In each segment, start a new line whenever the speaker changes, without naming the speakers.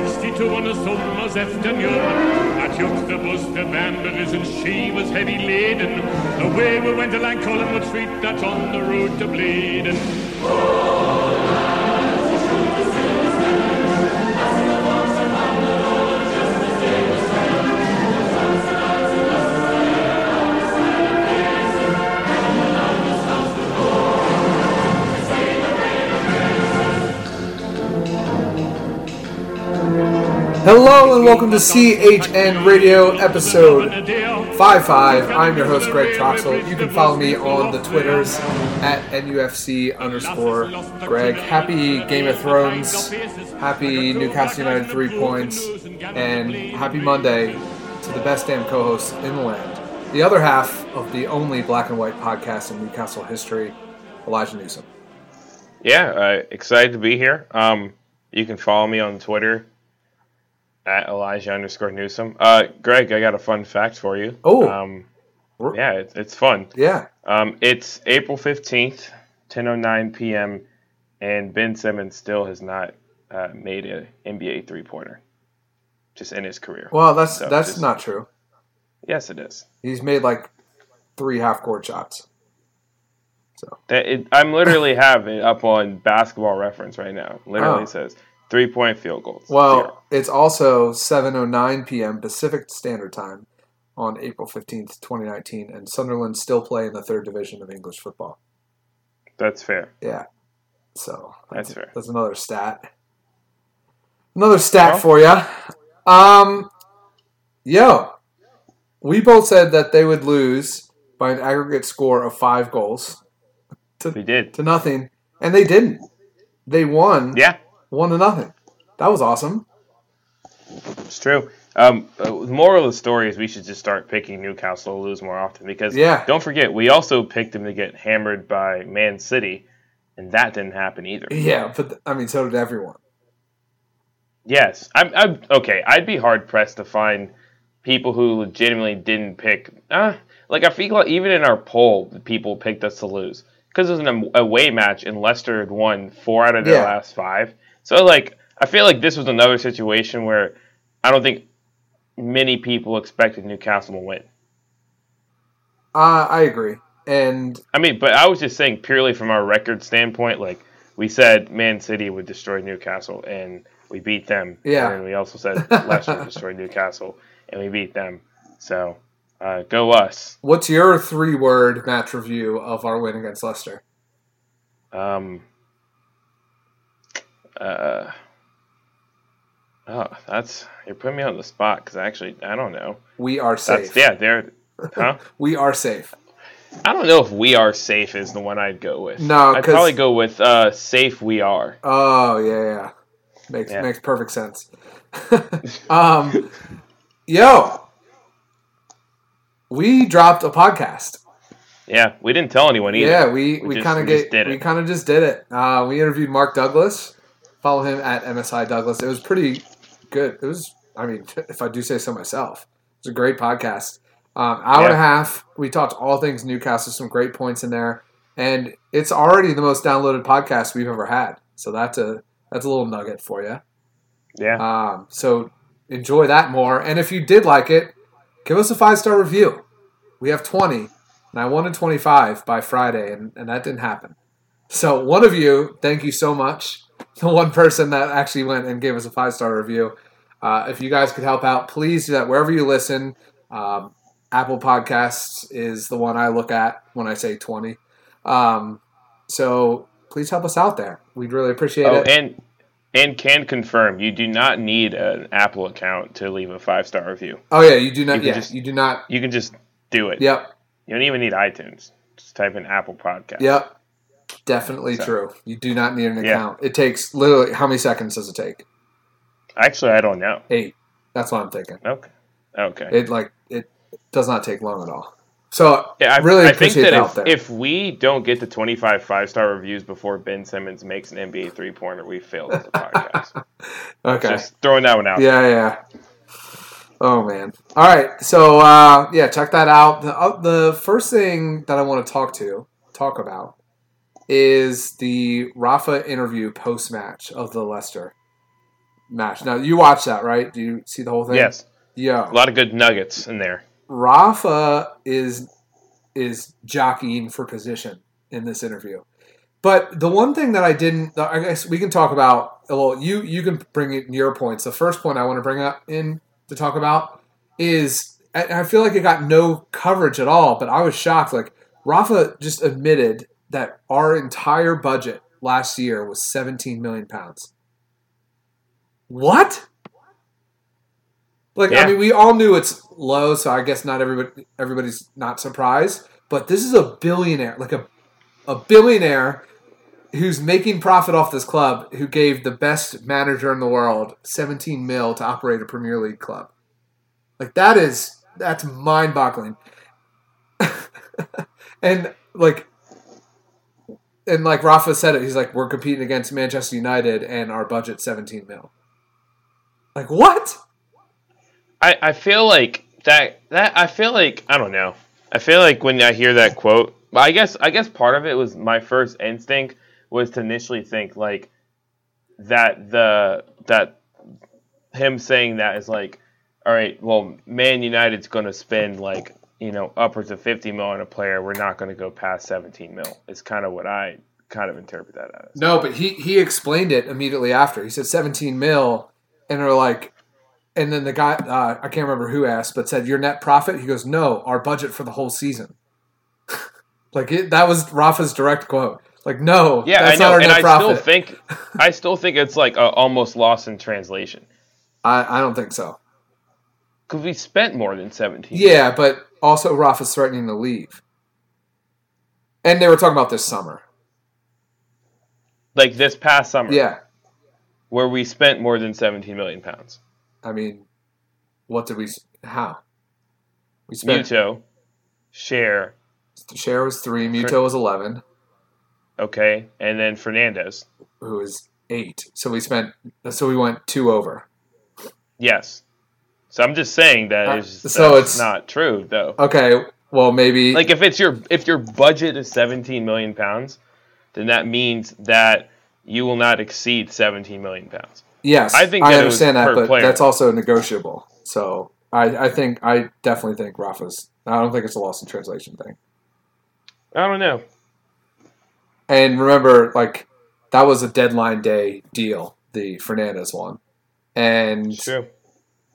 1862 on a summer's afternoon. I took the bus to Balmbra's and she was heavy laden. Away we went along Collingwood Street that's on the road to Blaydon
Hello and welcome to CHN Radio episode 55. I'm your host Greg Troxel. You can follow me on the Twitters at NUFC underscore Greg. Happy Game of Thrones, happy Newcastle United three points, and happy Monday to the best damn co-host in the land. The other half of the only black and white podcast in Newcastle history, Elijah Newsom.
Yeah, uh, excited to be here. Um, you can follow me on Twitter at Elijah underscore Newsom. Uh, Greg, I got a fun fact for you.
Oh.
Um, yeah, it's, it's fun.
Yeah.
Um, it's April 15th, 10.09 p.m., and Ben Simmons still has not uh, made an NBA three-pointer, just in his career.
Well, that's
So,
that's
just-
not true.
Yes, it is.
He's made like three half court shots.
That it, I'm literally have it up on basketball reference right now. Literally
Oh.
says three-point field goals.
Well, it's also 7:09 p.m. Pacific Standard Time on April 15th, 2019, and Sunderland still play in the third division of English football.
that's fair.
Yeah. So
That's fair.
That's another stat. Another stat
Well-
for you. Um, yo, we both said that they would lose by an aggregate score of five goals
We did.
to nothing, and they didn't. They won
Yeah.
One to nothing. That was awesome.
It's true. Um, uh, the moral of the story is we should just start picking Newcastle to lose more often because
Yeah.
don't forget we also picked them to get hammered by Man City, and that didn't happen either.
Yeah, but I mean, so did everyone.
Yes, I'm, I'm okay. I'd be hard pressed to find people who legitimately didn't pick. Uh, like I feel like even in our poll, people picked us to lose because it was an away match and Leicester had won four out of their
Yeah.
last five. So like I feel like this was another situation where I don't think many people expected Newcastle to win.
Uh, I agree. And
I mean, but I was just saying purely from our record standpoint, like we said Man City would destroy Newcastle and we beat them.
Yeah.
And we also said Leicester would destroy Newcastle and we beat them. So uh, go us.
what's your three word match review of our win against Leicester?
Um, uh, oh, that's you're putting me on the spot because actually I don't know.
We are
That's
safe.
yeah, they're huh?
We are safe.
I don't know if we are safe is the one I'd go with.
No,
I'd probably go with uh, safe we are.
Oh yeah, yeah. Makes
Yeah.
makes perfect sense. um, yo, we dropped a podcast.
Yeah, we didn't tell anyone either.
Yeah, we, we,
just-
kind of
we just
get
did
we
it.
kind of just did it. Uh, we interviewed Mark Douglas. Follow him at MSI Douglas. It was pretty good. It was, I mean, if I do say so myself, it was a great podcast. Um, hour and a half. We talked all things Newcastle. Some great points in there, and it's already the most downloaded podcast we've ever had. So that's a that's a little nugget for you.
Yeah,
Um, so enjoy that more. And if you did like it, give us a five star review. We have 20, and I wanted 25 by Friday, and, and that didn't happen. So, one of you, thank you so much. The one person that actually went and gave us a five star review. Uh, if you guys could help out, please do that wherever you listen. Um, Apple Podcasts is the one I look at when I say 20. Um, so, please help us out there. We'd really appreciate
Oh,
it.
and and can confirm you do not need an Apple account to leave a five star review.
oh, yeah, you do not.
you
yeah,
just-
you do not.
You can just do it.
Yep.
You don't even need iTunes. Just type in Apple Podcast.
Yep. Definitely
So-
true. You do not need an
Yeah.
account. It takes literally how many seconds does it take?
Actually, I don't know.
Eight. That's what I'm thinking.
Okay. Okay.
It like it does not take long at all. So
yeah, I
really
I think that if,
there.
if we don't get to 25 five star reviews before Ben Simmons makes an NBA three pointer, we failed as a podcast.
okay.
Just throwing that one out.
Yeah, yeah. Oh man. All right. So uh, yeah, check that out. The uh, the first thing that I want to talk to talk about is the Rafa interview post match of the Leicester match. Now you watch that, right? Do you see the whole thing?
Yes,
Yeah.
a lot of good nuggets in there.
Rafa is is jockeying for position in this interview. But the one thing that I didn't, I guess we can talk about. Well, you you can bring in your points. The first point I want to bring up in to talk about is I I feel like it got no coverage at all. But I was shocked. Like Rafa just admitted that our entire budget last year was 17 million pounds. What? Like
Yeah.
I mean, we all knew it's low, so I guess not everybody everybody's not surprised. But this is a billionaire, like a a billionaire who's making profit off this club, who gave the best manager in the world 17 mil to operate a Premier League club. Like that is that's mind boggling. and like and like Rafa said it, he's like, we're competing against Manchester United and our budget 17 mil. Like what?
I, I feel like that that I feel like I don't know. I feel like when I hear that quote, I guess I guess part of it was my first instinct was to initially think like that the that him saying that is like, all right, well, Man United's going to spend like you know upwards of fifty mil on a player. We're not going to go past seventeen mil. It's kind of what I kind of interpret that as.
No, but he he explained it immediately after. He said 17 mil, and they're like, and then the guy uh, I can't remember who asked, but said your net profit. He goes, no, our budget for the whole season. like it, that was Rafa's direct quote. Like no,
Yeah,
that's
I know,
not our
and
net
I
profit.
still think I still think it's like a, almost lost in translation
I I don't think so.
because we spent more than seventeen.
Yeah, but also Rafa's threatening to leave, and they were talking about this summer.
like this past summer,
Yeah,
where we spent more than 17 million pounds.
I mean, what did we? How? We spent.
Muto, Schär,
Schär was three. Muto was eleven.
okay, and then Fernandez.
who was eight. So we spent. So we went two over.
Yes. So I'm just saying that
Uh,
is
so it's-
not true though.
Okay. Well, maybe.
Like if it's your if your budget is 17 million pounds, then that means that you will not exceed 17 million pounds.
yes,
I think
I
that
understand that, but
player.
that's also negotiable. So I, I think I definitely think Rafa's. I don't think it's a loss in translation thing.
I don't know.
And remember, like that was a deadline day deal, the Fernandez one, and
True.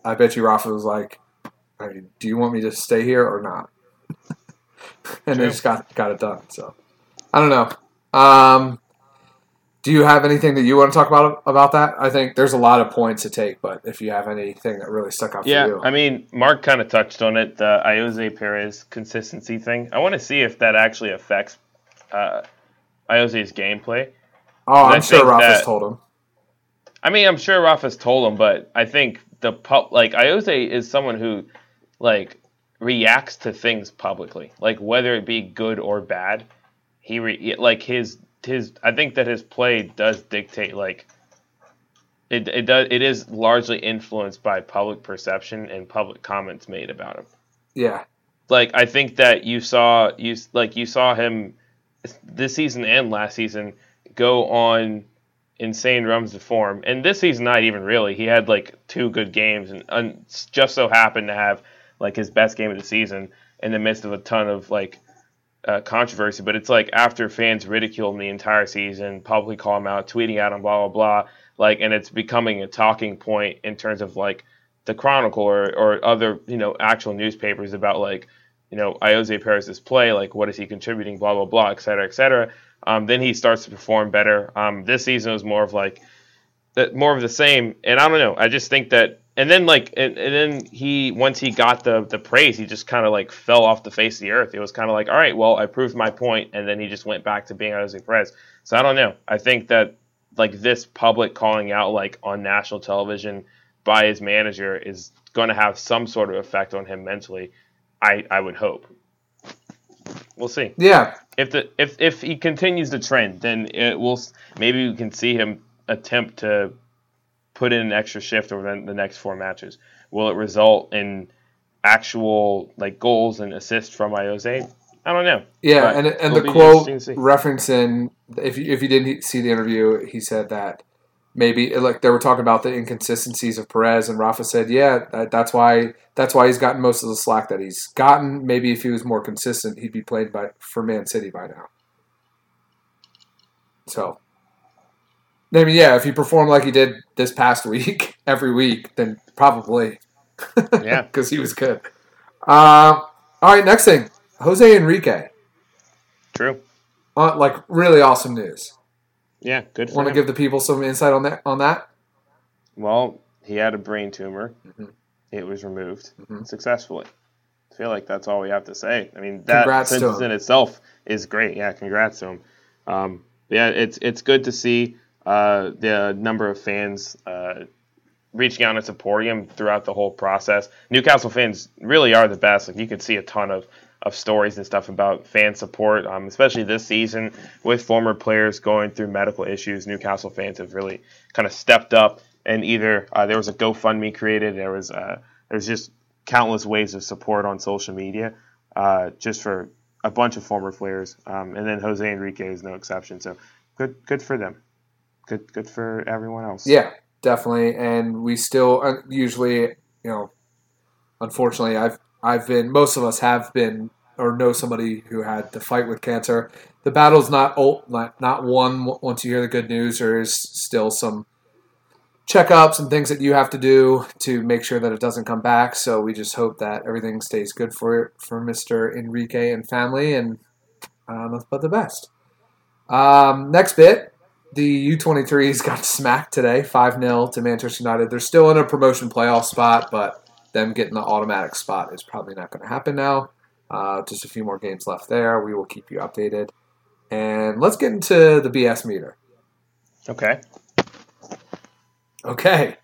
I bet you Rafa was like, I mean, "Do you want me to stay here or not?" and they
True.
just got got it done. So I don't know. Um, do you have anything that you want to talk about about that? I think there's a lot of points to take, but if you have anything that really stuck out
Yeah,
for you,
I mean, Mark kind of touched on it, the Ayoze Perez consistency thing. I want to see if that actually affects uh, Ayoze's gameplay.
oh, I'm sure Rafa's
that-
told him.
I mean, I'm sure Rafa's told him, but I think the pub, like Ayoze is someone who like reacts to things publicly, like whether it be good or bad. He re- like his his. I think that his play does dictate like it. It does. It is largely influenced by public perception and public comments made about him.
Yeah,
like I think that you saw you like you saw him this season and last season go on insane runs of form, and this season not even really. He had like two good games, and un, just so happened to have like his best game of the season in the midst of a ton of like uh, controversy. But it's like after fans ridiculed him the entire season, publicly call him out, tweeting at him, blah blah blah, like, and it's becoming a talking point in terms of like the Chronicle or, or other you know actual newspapers about like you know Ayoze Perez's play, like what is he contributing, blah blah blah, et cetera, et cetera. Um, then he starts to perform better. Um, this season was more of like more of the same. And I don't know. I just think that, and then like, and, and then he once he got the the praise, he just kind of like fell off the face of the earth. It was kind of like, all right, well, I proved my point, and then he just went back to being Ayoze Perez. So I don't know. I think that like this public calling out like on national television by his manager is going to have some sort of effect on him mentally. I I would hope. We'll see
yeah,
if the if if he continues the trend, then it will maybe we can see him attempt to put in an extra shift over the, the next four matches. Will it result in actual like goals and assists from Ayoze? I don't know.
Yeah,
But
and and the quote
interesting to see.
referencing if you, if you didn't see the interview, he said that maybe like they were talking about the inconsistencies of Perez, and Rafa said, "Yeah, that, that's why that's why he's gotten most of the slack that he's gotten. Maybe if he was more consistent, he'd be played by for Man City by now." So, I mean, yeah, if he performed like he did this past week every week, then probably
Yeah.
because he was good. Uh, all right, next thing, Jose Enrique.
True.
Uh, like really awesome news.
Yeah, good
Want to give the people some insight on that? On that?
Well, he had a brain tumor.
Mhm.
It was removed
Mhm.
successfully. I feel like that's all we have to say. I mean, that
Congrats
sentence in itself is great. Yeah, congrats to him. Um, yeah, it's it's good to see uh, the number of fans uh, reaching out and supporting him throughout the whole process. Newcastle fans really are the best. Like you could see a ton of of stories and stuff about fan support, um, especially this season with former players going through medical issues. Newcastle fans have really kind of stepped up, and either uh, there was a GoFundMe created, there was uh, there's just countless ways of support on social media, uh, just for a bunch of former players, um, and then Jose Enrique is no exception. So good, good for them. Good, good for everyone else.
Yeah, definitely. And we still usually, you know, unfortunately, I've I've been most of us have been or know somebody who had to fight with cancer. The battle's not old, not won once you hear the good news. There is still some checkups and things that you have to do to make sure that it doesn't come back. So we just hope that everything stays good for for Mister Enrique and family, and uh, nothing but the best. Um, next bit, the U23s got smacked today, 5 0 to Manchester United. They're still in a promotion playoff spot, but them getting the automatic spot is probably not going to happen now. Uh, just a few more games left there. We will keep you updated. And let's get into the BS meter.
Okay.
Okay.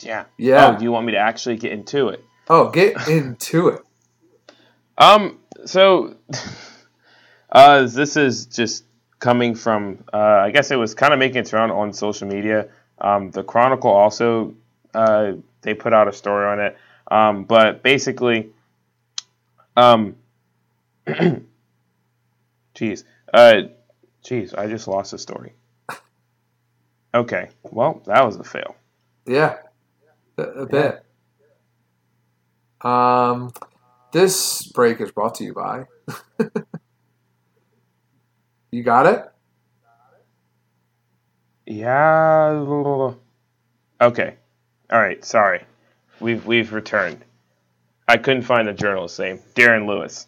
Yeah.
Yeah.
Oh, do you want me to actually get into it?
Oh, get into it.
Um. So, uh, this is just coming from. Uh, I guess it was kind of making its round on social media. Um, the Chronicle also uh, they put out a story on it. Um, but basically, um, jeez, uh, jeez, I just lost the story. Okay, well, that was a fail.
Yeah, a, a bit. Um, this break is brought to you by. you got it?
Yeah. Okay. All right. Sorry. We've we've returned. I couldn't find the journalist's name. Darren Lewis.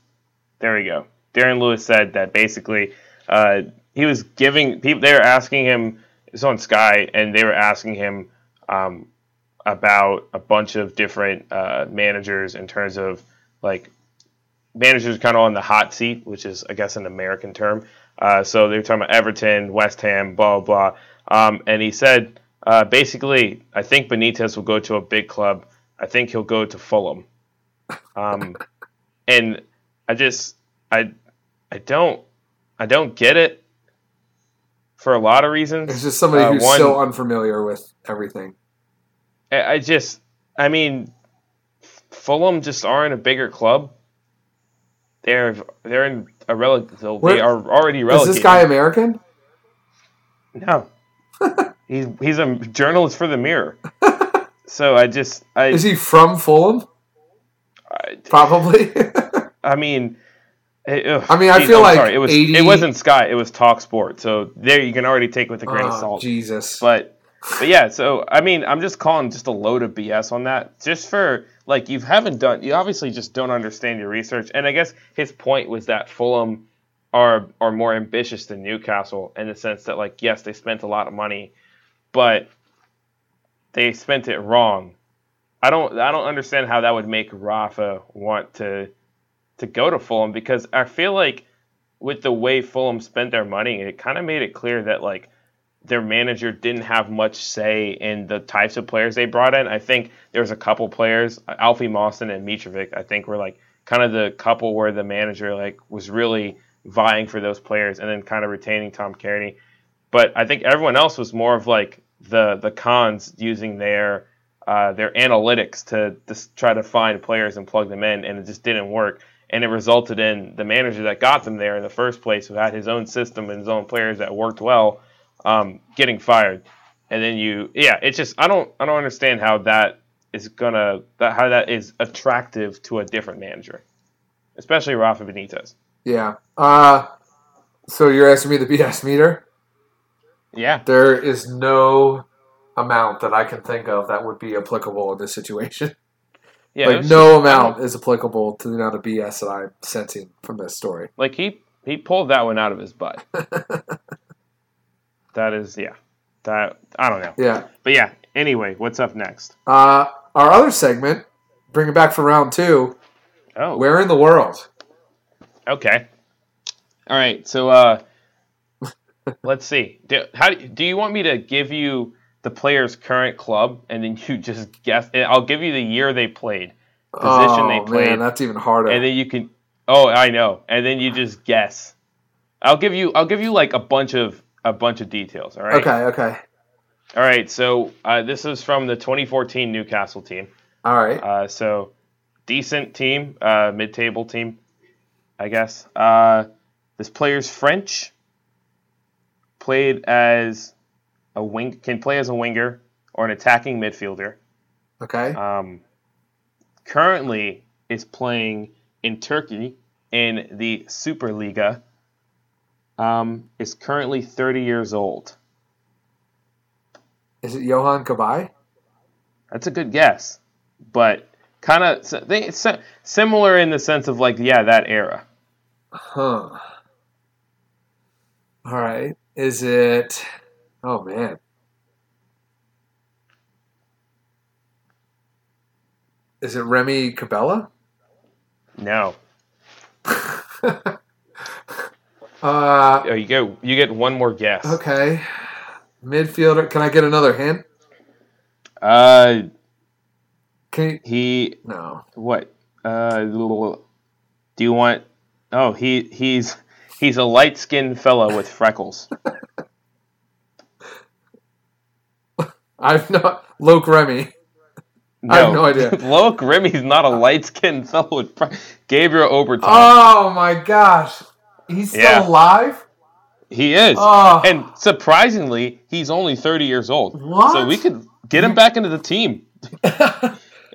There we go. Darren Lewis said that basically uh, he was giving people. They were asking him. It's on Sky, and they were asking him um, about a bunch of different uh, managers in terms of like managers kind of on the hot seat, which is I guess an American term. Uh, so they were talking about Everton, West Ham, blah blah. Um, and he said uh, basically, I think Benitez will go to a big club. I think he'll go to Fulham. Um, and I just I I don't I don't get it for a lot of reasons.
It's just somebody
Uh,
who's
one-
so unfamiliar with everything.
I, I just, I mean, Fulham just aren't a bigger club. They're they're in a relative. They are already
relevant.
Is
this guy American?
No, he's he's a journalist for the Mirror. So I just I
Is he from Fulham?
I,
Probably.
I mean. it- ugh,
I mean, I
geez,
feel
I'm
like
sorry. it was
80
it wasn't Sky. It was Talk Sport. So there you can already take with a grain of
oh,
salt.
Jesus.
But but yeah, so I mean, I'm just calling just a load of BS on that, just for like you haven't done, you obviously just don't understand your research. And I guess his point was that Fulham are are more ambitious than Newcastle in the sense that like yes, they spent a lot of money, but they spent it wrong. I don't I don't understand how that would make Rafa want to to go to Fulham because I feel like with the way Fulham spent their money, it kind of made it clear that like their manager didn't have much say in the types of players they brought in. I think there was a couple players, Alfie Mawson and Mitrovic, I think were like kind of the couple where the manager like was really vying for those players and then kind of retaining Tom Cairney. But I think everyone else was more of like the the Khans using their uh, their analytics to just try to find players and plug them in, and it just didn't work. and it resulted in the manager that got them there in the first place, who had his own system and his own players that worked well, um, getting fired. And then you, yeah, it's just I don't I don't understand how that is gonna that how that is attractive to a different manager, especially Rafa Benitez.
Yeah. Uh, so you're asking me the BS meter?
Yeah,
There is no amount that I can think of that would be applicable in this situation.
yeah.
like
was
no
just- I don't-
amount is applicable to the amount of BS that I'm sensing from this story.
Like he he pulled that one out of his butt. that is yeah. That I don't know.
Yeah.
But yeah, anyway, what's up next?
Uh, our other segment, bring it back for round two.
Oh,
Where in the world?
okay. All right, so uh let's see. Do, how do, do you want me to give you the player's current club and then you just guess I'll give you the year they played, position
oh,
they played,
man, that's even harder.
and then you can Oh, I know. And then you just guess. I'll give you I'll give you like a bunch of a bunch of details, all right?
okay, okay.
All right, so uh, this is from the 2014 Newcastle team.
All right.
Uh, so decent team, uh, mid-table team, I guess. Uh, this player's French. Played as a wing, can play as a winger or an attacking midfielder.
Okay.
Um, currently is playing in Turkey in the Superliga. Um, is currently 30 years old.
Is it Yohan Cabaye?
That's a good guess, but kind of they similar in the sense of like yeah that era.
Huh. All right. Is it? Oh man. Is it Remy Cabella?
No,
uh,
oh, you get you get one more guess.
okay. Midfielder. Can I get another hint?
Uh,
Can you?
he
No.
what? Uh, do you want? Oh, he he's he's a light skinned fellow with freckles.
I've not. Loic Remy.
No,
I have no idea.
Loic Remy's not a light skinned fellow with freckles. Gabriel Obertan.
Oh my gosh. He's still
Yeah.
alive?
he is.
Oh.
And surprisingly, he's only 30 years old.
What?
So we could get him back into the team.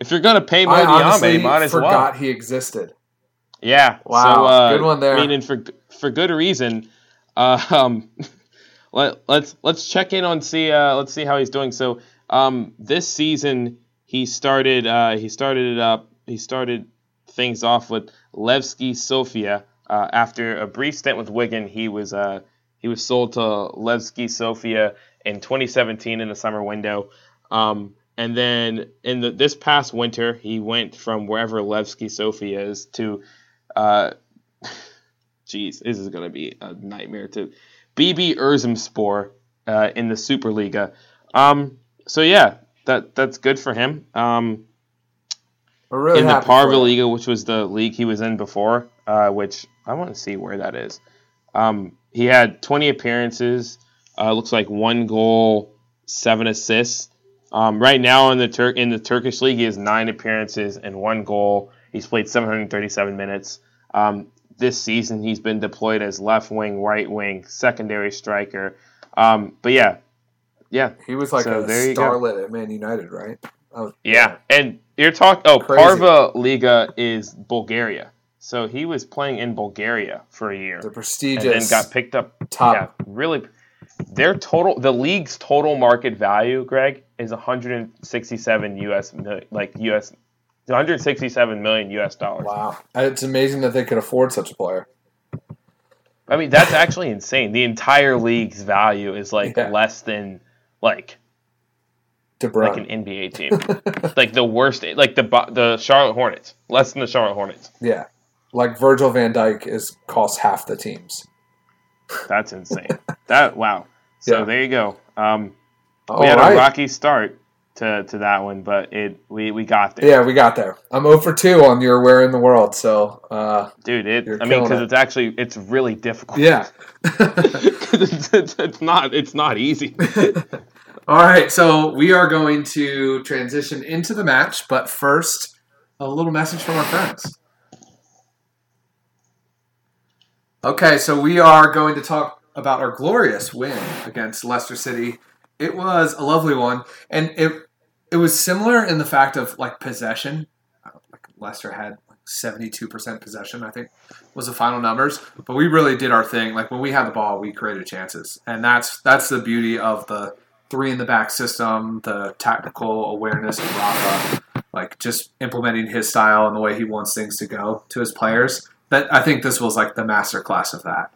If you're gonna pay
I honestly
Modiame, might as
forgot he existed.
Yeah.
Wow,
So, uh,
good one there.
I mean, for for good reason. Uh, um, let let's let's check in on see uh, let's see how he's doing. So um, this season he started uh, he started it up he started things off with Levski Sofia. Uh, after a brief stint with Wigan, he was uh, he was sold to Levski Sofia in 2017 in the summer window. Um, and then in the, this past winter, he went from wherever Levski Sofia is to, uh, geez, this is going to be a nightmare to BB Erzurumspor uh, in the Superliga. Um, so yeah, that that's good for him. Um,
really
in the Parva. Liga, which was the league he was in before, uh, which I want to see where that is. Um, he had 20 appearances, uh, looks like one goal, seven assists. Um, right now in the Tur- in the Turkish league, he has nine appearances and one goal. He's played 737 minutes. Um, this season, he's been deployed as left wing, right wing, secondary striker. Um, but yeah, yeah,
He was like
So
a
there you go.
starlet at Man United, right? Oh,
Yeah, and you're talking. Oh,
Crazy.
Parva Liga is Bulgaria, so he was playing in Bulgaria for a year,
The
and
prestigious
then got picked up.
top.
Yeah, really. Their total, the league's total market value, Greg, is 167 US, like US, 167 million US dollars.
Wow. It's amazing that they could afford such a player.
I mean, that's actually insane. The entire league's value is like
Yeah.
less than like like an NBA team, like the worst, like the the Charlotte Hornets, less than the Charlotte Hornets.
yeah. Like Virgil van Dijk is costs half the teams.
That's insane. that wow. So
Yeah.
there you go. Um,
All
we had
right.
a rocky start to, to that one, but it we, we got there,
Yeah, we got there. I'm 0 for 2 on your Where in the World, so uh,
dude. It I mean, because
it.
it's actually it's really difficult.
yeah.
it's, it's, it's not it's not easy.
All right, so we are going to transition into the match, but first, a little message from our friends. Okay, so we are going to talk about our glorious win against Leicester City. It was a lovely one, and it it was similar in the fact of like possession. Uh, Like Leicester had like seventy two percent possession, I think was the final numbers. But we really did our thing. Like when we had the ball, we created chances, and that's that's the beauty of the three in the back system, the tactical awareness of Rafa, like just implementing his style and the way he wants things to go to his players. That I think this was like the master class of that.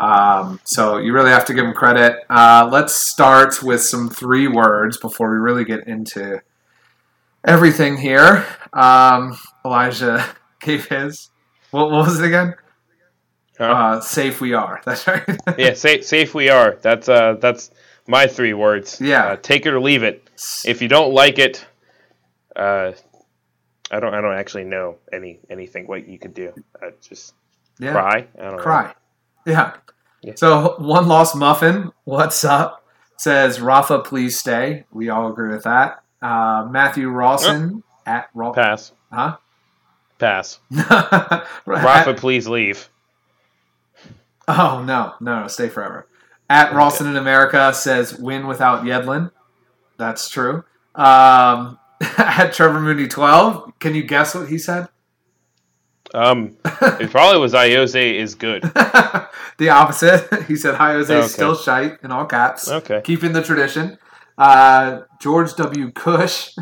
Um, so you really have to give him credit. Uh, let's start with some three words before we really get into everything here. Um, Elijah gave his. What, what was it again?
Huh?
Uh, safe we are. That's right.
yeah, safe, safe we are. That's uh, that's my three words.
Yeah.
Uh, take it or leave it. If you don't like it, uh, I don't. I don't actually know any anything what you could do. Uh, just
yeah.
cry. I don't know.
Yeah.
Yeah.
So one lost muffin. What's up? Says Rafa, please stay. We all agree with that. Uh, Matthew Rawson at Raw.
Pass.
Huh?
Pass.
Rafa.
Please leave.
Oh no, no, no, stay forever. At Rawson in America says win without Yedlin. That's true. Um, at Trevor Mooney twelve, can you guess what he said?
Um, it probably was Ayoze is good.
the opposite. He said Ayoze
Okay.
still shite in all caps.
Okay.
Keeping the tradition. Uh, George W. Cush.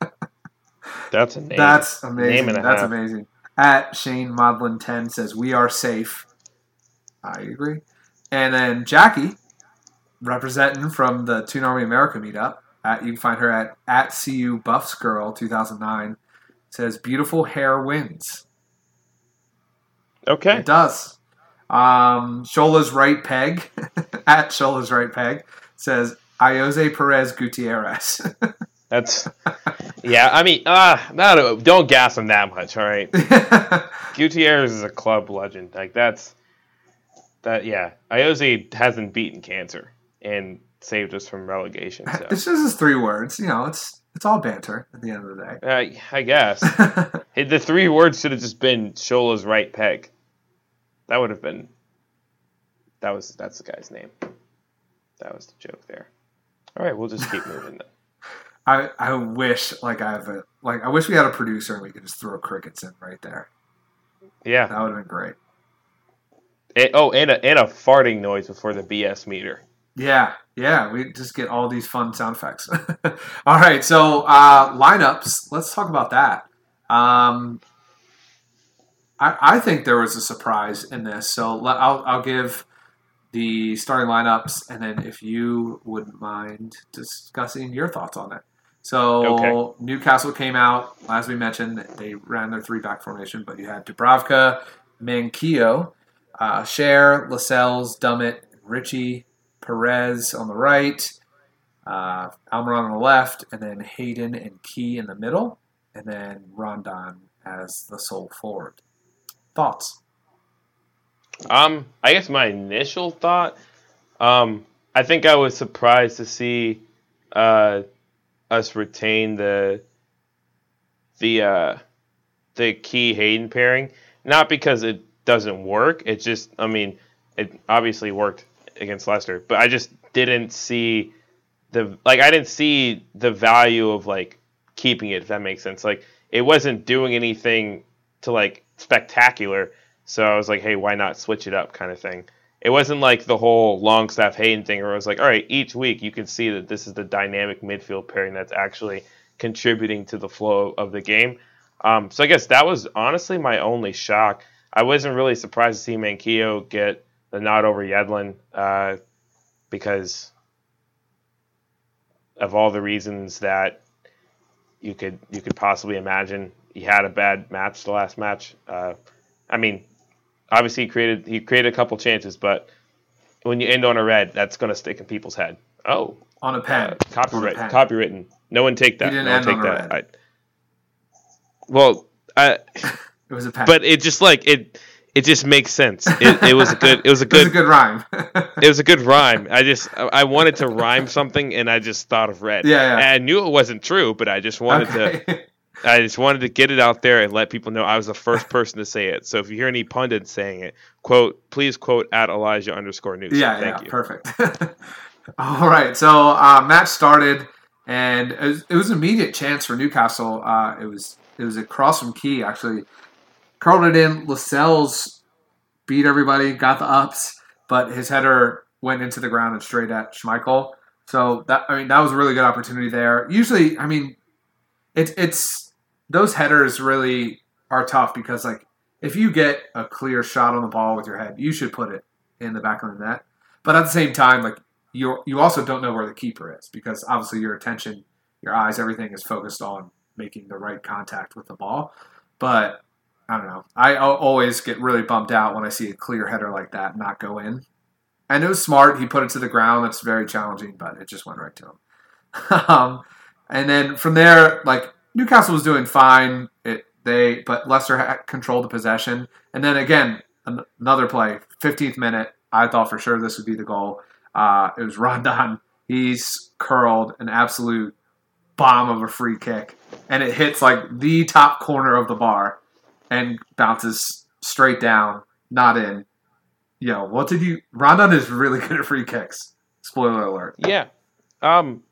That's a name.
That's amazing.
Name and a
That's
half.
amazing. At Shane Modlin 10 says, We are safe. I agree. And then Jackie, representing from the Toon Army America meetup, at, you can find her at, at CU Buffs Girl 2009, says, Beautiful hair wins.
Okay.
It does. Um, Shola's right peg, at Shola's right peg, says, Ayoze Perez Gutierrez.
That's yeah. I mean, ah, no, don't gas him that much. All right. Gutierrez is a club legend. Like that's that. Yeah, Ayoze hasn't beaten cancer and saved us from relegation. So
it's just his three words. You know, it's it's all banter at the end of the day.
uh, I guess the three words should have just been Shola's right peg. That would have been. That was that's the guy's name. That was the joke there. All right, we'll just keep moving. Then.
I, I wish like I have a like I wish we had a producer and we could just throw crickets in right there.
Yeah.
That would have been great.
And- oh, and a and a farting noise before the BS meter.
Yeah, yeah, we just get all these fun sound effects. all right, so uh, lineups. Let's talk about that. Um, I, I think there was a surprise in this, so let, I'll, I'll give the starting lineups, and then if you wouldn't mind discussing your thoughts on it. So
Okay.
Newcastle came out, as we mentioned, they ran their three back formation, but you had Dubravka, Manquillo, uh, Schär, Lascelles, Dummett, Richie, Perez on the right, uh, Almiron on the left, and then Hayden and Ki in the middle, and then Rondon as the sole forward. Thoughts?
Um, I guess my initial thought, um, I think I was surprised to see uh, us retain the the uh, the Ki Hayden pairing. Not because it doesn't work. It just, I mean, it obviously worked against Leicester, but I just didn't see the like I didn't see the value of like keeping it. If that makes sense, like it wasn't doing anything to like spectacular. So I was like, hey, why not switch it up, kind of thing. It wasn't like the whole Longstaff Hayden thing, where I was like, all right, each week you can see that this is the dynamic midfield pairing that's actually contributing to the flow of the game. Um, so I guess that was honestly my only shock. I wasn't really surprised to see Manquillo get the nod over Yedlin uh, because of all the reasons that you could you could possibly imagine. He had a bad match the last match. Uh, I mean, obviously he created he created a couple chances, but when you end on a red, that's going to stick in people's head. Oh,
On a pen.
uh, copyright,
pen.
copywritten. No one take that.
He didn't
no one
end
take
on a
that.
red.
I, well, I,
It was a pen.
but it just like it. It just makes sense. It, it was a good. It was a good.
it was a
good.
rhyme.
It was a good rhyme. I just I wanted to rhyme something, and I just thought of red.
Yeah, yeah.
And I knew it wasn't true, but I just wanted to. I just wanted to get it out there and let people know I was the first person to say it. So if you hear any pundits saying it, quote, please quote at Elijah underscore news.
Yeah,
Thank
yeah,
you.
perfect. All right, so uh, match started, and it was, it was an immediate chance for Newcastle. Uh, it was it was across from Ki actually, curled it in. Lascelles beat everybody, got the ups, but his header went into the ground and straight at Schmeichel. So that I mean that was a really good opportunity there. Usually, I mean, it's it's those headers really are tough because like if you get a clear shot on the ball with your head, you should put it in the back of the net. But at the same time, like you you also don't know where the keeper is because obviously your attention, your eyes, everything is focused on making the right contact with the ball. But I don't know. I always get really bummed out when I see a clear header like that not go in. And it was smart. He put it to the ground. That's very challenging, but it just went right to him. um, and then from there, like Newcastle was doing fine. It they but Leicester controlled the possession. And then again, an- another play, 15th minute. I thought for sure this would be the goal. Uh, it was Rondon. He's curled an absolute bomb of a free kick, and it hits like the top corner of the bar and bounces straight down, not in. Yo, what did you? Rondon is really good at free kicks. Spoiler alert.
Yeah. Um.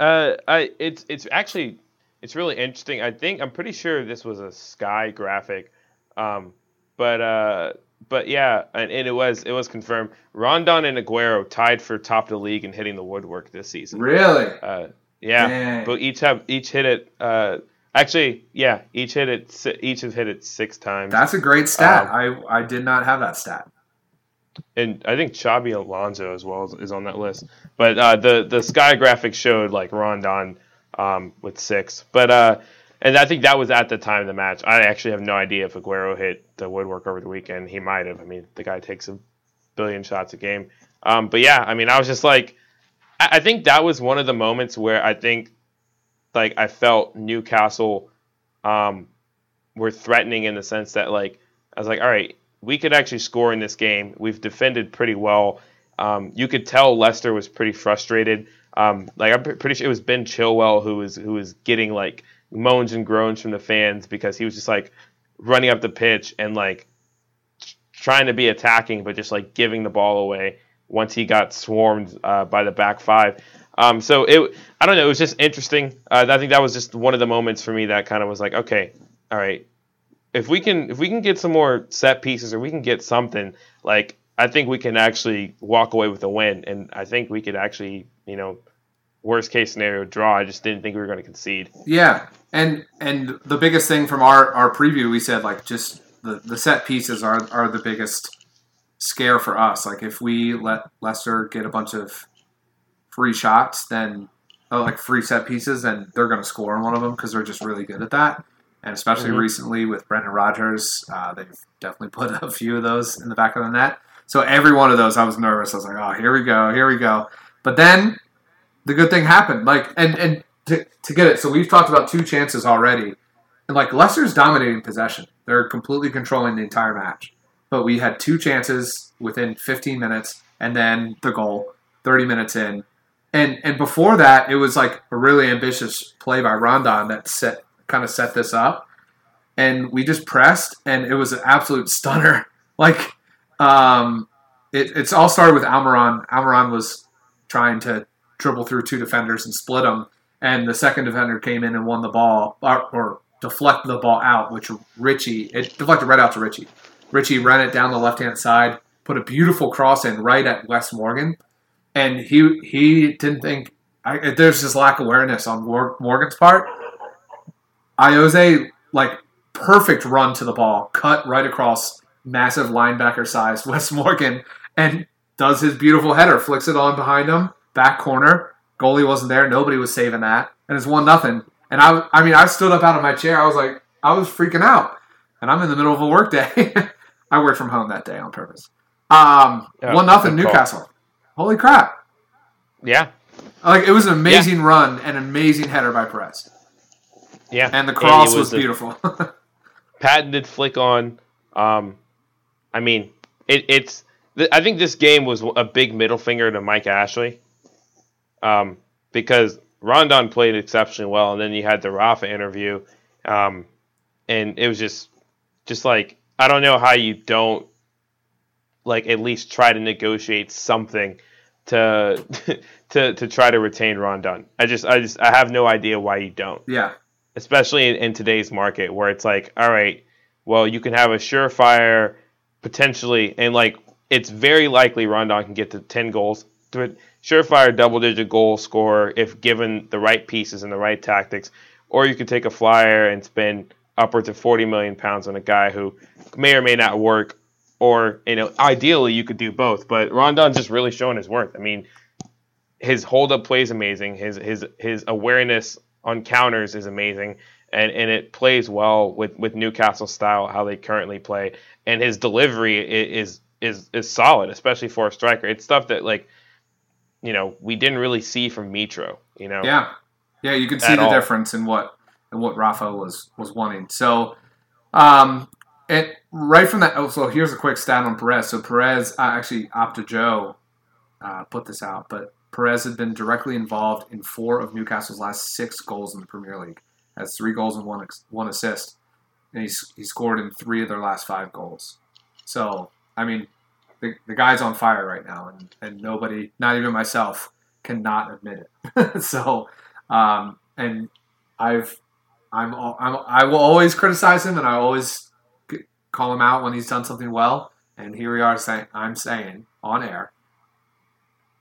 Uh. I. It's. It's actually. It's really interesting. I think I'm pretty sure this was a Sky graphic. Um. But. Uh. But yeah, and, and it was it was confirmed. Rondon and Aguero tied for top of the league in hitting the woodwork this season.
Really?
Uh, yeah,
Dang.
but each have each hit it. Uh, actually, yeah, each hit it. Each have hit it six times.
That's a great stat.
Um,
I I did not have that stat.
And I think Chabi Alonso as well is, is on that list. But uh, the the Sky graphic showed like Rondon um, with six. But uh, and I think that was at the time of the match. I actually have no idea if Aguero hit the woodwork over the weekend. He might have. I mean, the guy takes a billion shots a game. Um, but yeah, I mean, I was just like, I, I think that was one of the moments where I think like I felt Newcastle um, were threatening in the sense that like I was like, all right, we could actually score in this game. We've defended pretty well. Um, you could tell Leicester was pretty frustrated. Um, like I'm pretty sure it was Ben Chilwell who was who was getting like moans and groans from the fans because he was just like running up the pitch and like trying to be attacking, but just like giving the ball away once he got swarmed uh, by the back five. Um, so it, I don't know, it was just interesting. Uh, I think that was just one of the moments for me that kind of was like, okay, all right, if we can, if we can get some more set pieces or we can get something, like I think we can actually walk away with a win, and I think we could actually, you know, worst case scenario draw. I just didn't think we were going to concede.
Yeah, and and the biggest thing from our our preview, we said like just the the set pieces are are the biggest scare for us. Like if we let Leicester get a bunch of free shots, then oh, like free set pieces, then they're going to score on one of them because they're just really good at that. And especially
Mhm.
recently with Brendan Rodgers, uh, they've definitely put a few of those in the back of the net. So every one of those, I was nervous. I was like, oh, here we go, here we go. But then the good thing happened. Like, and and to, to get it, so we've talked about two chances already, and like Leicester's dominating possession. They're completely controlling the entire match. But we had two chances within 15 minutes, and then the goal 30 minutes in. And and before that, it was like a really ambitious play by Rondon that set kind of set this up. And we just pressed, and it was an absolute stunner. Like, um, it, it's all started with Almiron. Almiron was trying to dribble through two defenders and split them, and the second defender came in and won the ball or, or deflected the ball out, which Richie it deflected right out to Richie. Richie ran it down the left hand side, put a beautiful cross in right at Wes Morgan, and he he didn't think I, there's just lack of awareness on Mor- Morgan's part. Ayoze like perfect run to the ball, cut right across massive linebacker size Wes Morgan, and does his beautiful header, flicks it on behind him, back corner. Goalie wasn't there, nobody was saving that, and it's one nothing. And I, I mean, I stood up out of my chair. I was like, I was freaking out, and I'm in the middle of a work day. I worked from home that day on purpose. Um,
Yeah,
one nothing
good call.
Newcastle. Holy crap!
Yeah,
Like it was an amazing run and an amazing header by Perez,
yeah.
and the cross was,
a
beautiful.
patented flick on. Um, I mean, it, it's. th- I think this game was a big middle finger to Mike Ashley, um, because Rondon played exceptionally well, and then you had the Rafa interview, um, and it was just just like I don't know how you don't like at least try to negotiate something to to to try to retain Rondon. I just I just I have no idea why you don't.
Yeah.
Especially in, in today's market where it's like, all right, well you can have a surefire potentially and like it's very likely Rondon can get to ten goals. Surefire double digit goal scorer if given the right pieces and the right tactics. Or you could take a flyer and spend upwards of forty million pounds on a guy who may or may not work or you know, ideally you could do both. But Rondon's just really showing his worth. I mean, his hold up play is amazing. His his his awareness on counters is amazing, and and it plays well with with Newcastle style how they currently play. And his delivery is is is solid, especially for a striker. It's stuff that like you know we didn't really see from Mitro. You know,
yeah, yeah, you could see the all. difference in what in what Rafa was was wanting. So. Um, and right from that, oh, so here's a quick stat on Perez. So Perez, uh, actually, Opta Joe uh, put this out, but Perez had been directly involved in four of Newcastle's last six goals in the Premier League. Has three goals and one one assist, and he's he scored in three of their last five goals. So I mean, the, the guy's on fire right now, and, and nobody, not even myself, cannot admit it. so, um, and I've I'm, I'm I will always criticize him, and I always call him out when he's done something well. And here we are saying, I'm saying on air,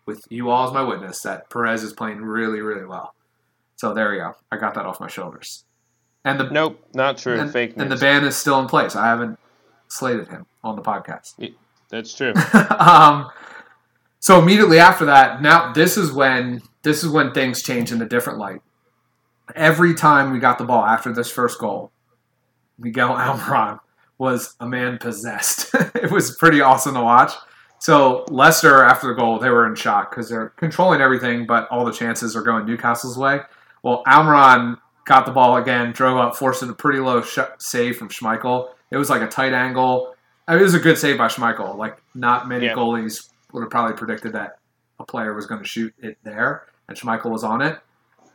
with you all as my witness, that Perez is playing really, really well. So there we go. I got that off my shoulders. And the
nope, not true.
And,
Fake news.
And the ban is still in place. I haven't slated him on the podcast. Yeah,
that's true.
um, so immediately after that, now this is when this is when things change in a different light. Every time we got the ball after this first goal, Miguel Almiron was a man possessed. it was pretty awesome to watch. So Leicester, after the goal, they were in shock because they're controlling everything, but all the chances are going Newcastle's way. Well, Almiron got the ball again, drove up, forced a pretty low sh- save from Schmeichel. It was like a tight angle. I mean, it was a good save by Schmeichel. Like not many yeah. goalies would have probably predicted that a player was going to shoot it there, and Schmeichel was on it.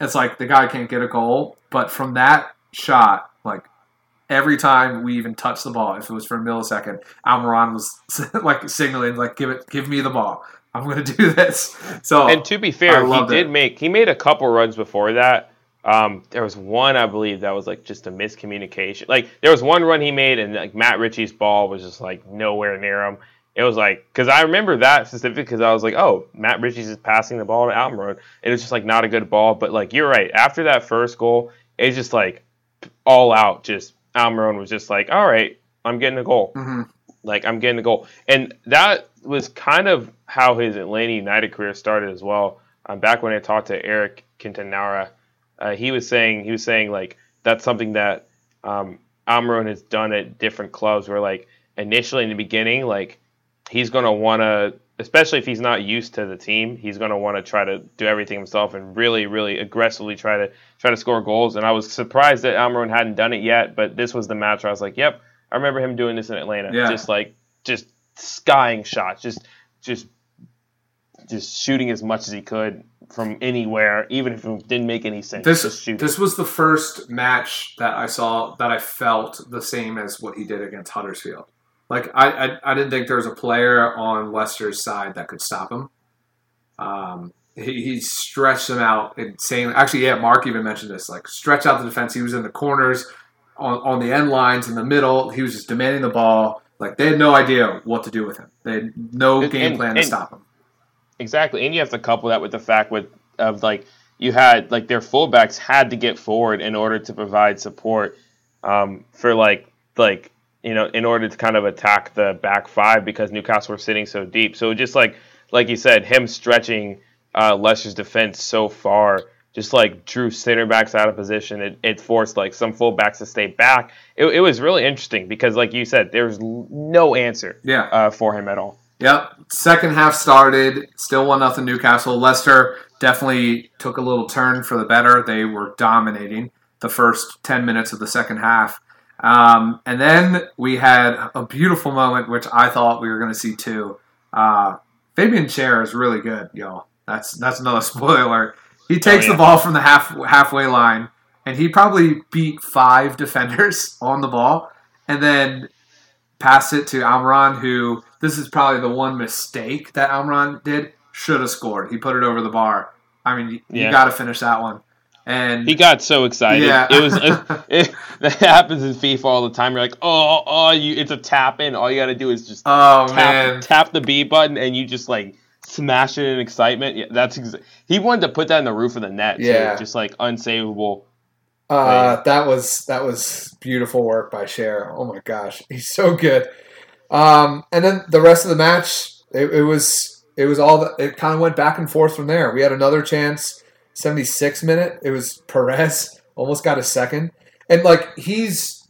It's like the guy can't get a goal, but from that shot, like every time we even touched the ball, if it was for a millisecond, Almiron was like signaling, like, "Give it, give me the ball. I'm going to do this." So,
and to be fair, he did it. make he made a couple runs before that. Um, there was one I believe that was like just a miscommunication. Like there was one run he made, and like Matt Ritchie's ball was just like nowhere near him. It was like because I remember that specifically because I was like, oh, Matt Ritchie's is passing the ball to Almiron. It was just like not a good ball, but like you're right. After that first goal, it's just like all out, just Almiron was just like, all right, I'm getting a goal.
Mm-hmm.
Like I'm getting a goal, and that was kind of how his Atlanta United career started as well. Um, back when I talked to Eric Quintanara, uh, he was saying he was saying like that's something that um, Almiron has done at different clubs. Where like initially in the beginning, like he's gonna want to, especially if he's not used to the team, he's gonna want to try to do everything himself and really, really aggressively try to try to score goals. And I was surprised that Almiron hadn't done it yet, but this was the match where I was like, yep, I remember him doing this in Atlanta.
Yeah.
Just like just skying shots, just just just shooting as much as he could from anywhere, even if it didn't make any sense.
This this was the first match that I saw that I felt the same as what he did against Huddersfield. Like I, I, I didn't think there was a player on Leicester's side that could stop him. Um, he, he stretched them out insanely. Actually, yeah, Mark even mentioned this. Like stretch out the defense. He was in the corners, on, on the end lines, in the middle. He was just demanding the ball. Like they had no idea what to do with him. They had no and, game plan and, to stop him.
Exactly, and you have to couple that with the fact with of like you had like their fullbacks had to get forward in order to provide support um, for like like you know in order to kind of attack the back five because Newcastle were sitting so deep. So just like like you said, him stretching uh, Leicester's defense so far just like drew center backs out of position. It, it forced like some fullbacks to stay back. It, it, was really interesting because, like you said, there was no answer
yeah.
Uh, for him at all.
Yep. Second half started, still one nothing Newcastle. Leicester definitely took a little turn for the better. They were dominating the first ten minutes of the second half. Um, and then we had a beautiful moment, which I thought we were going to see too. Uh, Fabian Schär is really good, y'all. That's that's another spoiler. He takes
yeah.
the ball from the half halfway line, and he probably beat five defenders on the ball, and then passed it to Almiron, who this is probably the one mistake that Almiron did. Should have scored. He put it over the bar. I mean, you,
Yeah.
got to finish that one. And
He got so excited.
Yeah.
It was it, it, that happens in FIFA all the time. You're like, oh, oh, you, it's a tap in. All you got to do is just
oh
tap
man,
tap the B button, and you just like smash it in excitement. Yeah, that's exa- he wanted to put that in the roof of the net. Too,
Yeah.
just like unsavable.
Uh, that was that was beautiful work by Schär. Oh my gosh, he's so good. Um, and then the rest of the match, it, it was it was all the, it kind of went back and forth from there. We had another chance, seventy six minute. It was Perez almost got a second, and like he's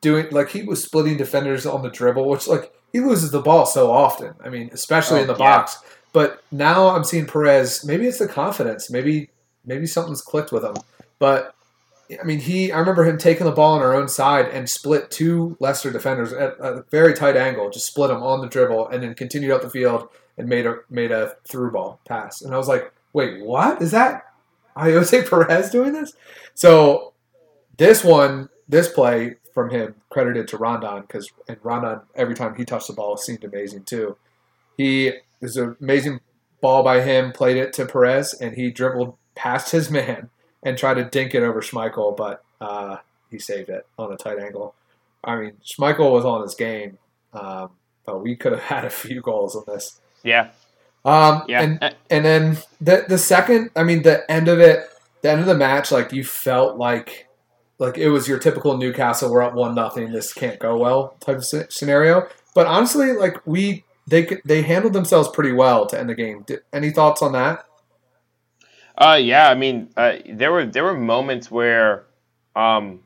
doing like he was splitting defenders on the dribble, which like he loses the ball so often. I mean, especially
Oh,
in the
yeah.
box. But now I'm seeing Perez. Maybe it's the confidence. Maybe maybe something's clicked with him. But I mean, he. I remember him taking the ball on our own side and split two Leicester defenders at a very tight angle. Just split them on the dribble and then continued up the field and made a made a through ball pass. And I was like, wait, what is that? Ayoze Perez doing this? So this one, this play from him credited to Rondon because and Rondon every time he touched the ball seemed amazing too. He there's an amazing ball by him, played it to Perez, and he dribbled past his man and tried to dink it over Schmeichel, but uh, he saved it on a tight angle. I mean, Schmeichel was on his game, um, but we could have had a few goals on this.
Yeah,
Um,
yeah.
and
Uh,
and then the the second, I mean, the end of it, the end of the match, like you felt like like it was your typical Newcastle, we're up one nothing, this can't go well type of scenario. But honestly, like we they could- they handled themselves pretty well to end the game. Did, any thoughts on that?
Uh, yeah, I mean, uh, there were there were moments where, um,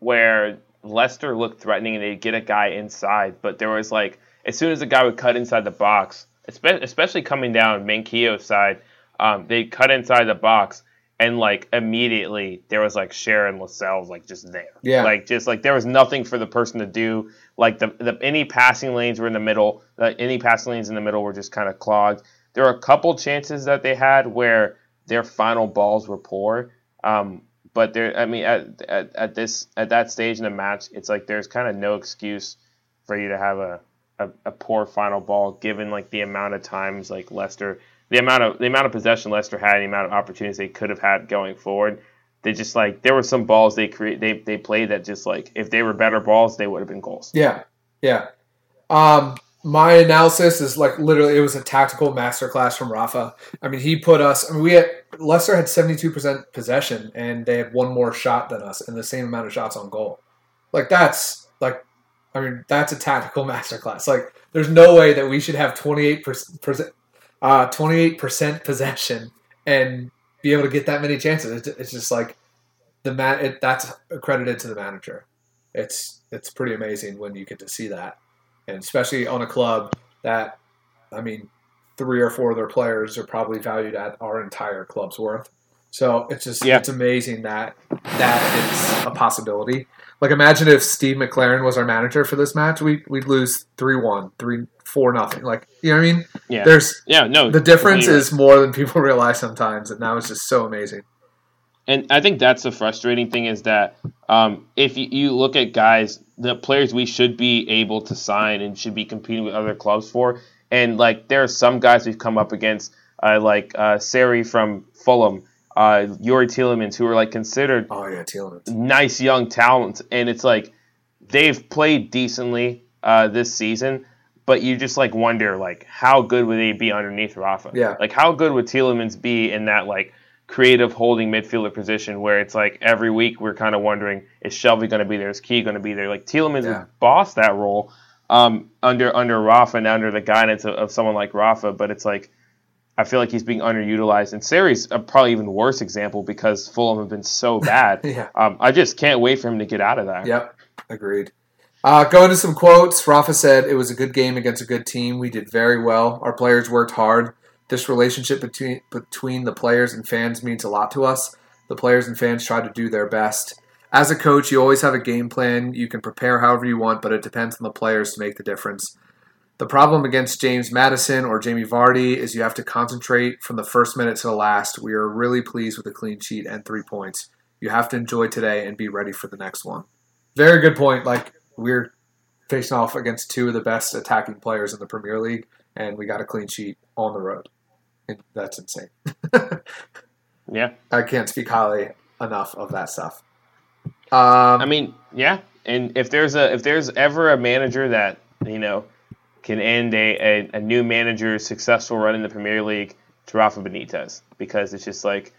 where Leicester looked threatening and they'd get a guy inside, but there was like as soon as the guy would cut inside the box, especially coming down Manquillo's side, um, they'd cut inside the box and like immediately there was like Sharon Lascelles like just there,
Yeah.
like just like there was nothing for the person to do. Like the, the any passing lanes were in the middle, any passing lanes in the middle were just kind of clogged. There were a couple chances that they had where their final balls were poor. Um, but there, I mean, at, at, at this at that stage in the match, it's like there's kind of no excuse for you to have a, a, a poor final ball, given like the amount of times like Leicester, the amount of the amount of possession Leicester had, the amount of opportunities they could have had going forward. They just like there were some balls they create they they played that just like if they were better balls, they would have been goals.
Yeah, yeah. Um, my analysis is like literally it was a tactical masterclass from Rafa. I mean, he put us. I mean, we had Leicester had seventy two percent possession, and they had one more shot than us, and the same amount of shots on goal. Like that's like, I mean, that's a tactical masterclass. Like, there's no way that we should have twenty eight percent, uh, twenty eight percent possession and be able to get that many chances. It's, it's just like the man. It, that's accredited to the manager. It's it's pretty amazing when you get to see that and especially on a club that, I mean, three or four of their players are probably valued at our entire club's worth. So it's just
Yeah.
it's amazing that that is a possibility. Like imagine if Steve McClaren was our manager for this match, we we'd lose 3-1, 3 4 nothing. Like, you know what I mean?
Yeah,
There's
yeah, no.
the difference is more than people realize sometimes and that was just so amazing.
And I think that's the frustrating thing is that um, if you, you look at guys, the players we should be able to sign and should be competing with other clubs for, and like there are some guys we've come up against, uh, like uh, Seri from Fulham, uh, Youri Tielemans, who are like considered
Oh yeah, Tielemans.
nice young talents, and it's like they've played decently uh, this season, but you just like wonder like how good would they be underneath Rafa?
Yeah.
Like how good would Tielemans be in that like creative holding midfielder position where it's like every week we're kind of wondering is Shelvey going to be there? Is Ki going to be there? Like Tielemans
Yeah.
would boss that role um, under under Rafa and under the guidance of, of someone like Rafa, but it's like. I feel like he's being underutilized, and Seri's a probably even worse example because Fulham have been so bad.
Yeah.
Um, I just can't wait for him to get out of that.
Yep, agreed. Uh, going to some quotes, Rafa said it was a good game against a good team. We did very well. Our players worked hard. This relationship between between the players and fans means a lot to us. The players and fans try to do their best. As a coach, you always have a game plan. You can prepare however you want, but it depends on the players to make the difference. The problem against James Maddison or Jamie Vardy is you have to concentrate from the first minute to the last. We are really pleased with the clean sheet and three points. You have to enjoy today and be ready for the next one. Very good point. Like we're facing off against two of the best attacking players in the Premier League, and we got a clean sheet on the road. And that's insane.
Yeah.
I can't speak highly enough of that stuff. Um,
I mean, yeah. And if there's a if there's ever a manager that you know can end a, a, a new manager's successful run in the Premier League, it's Rafa Benitez because it's just like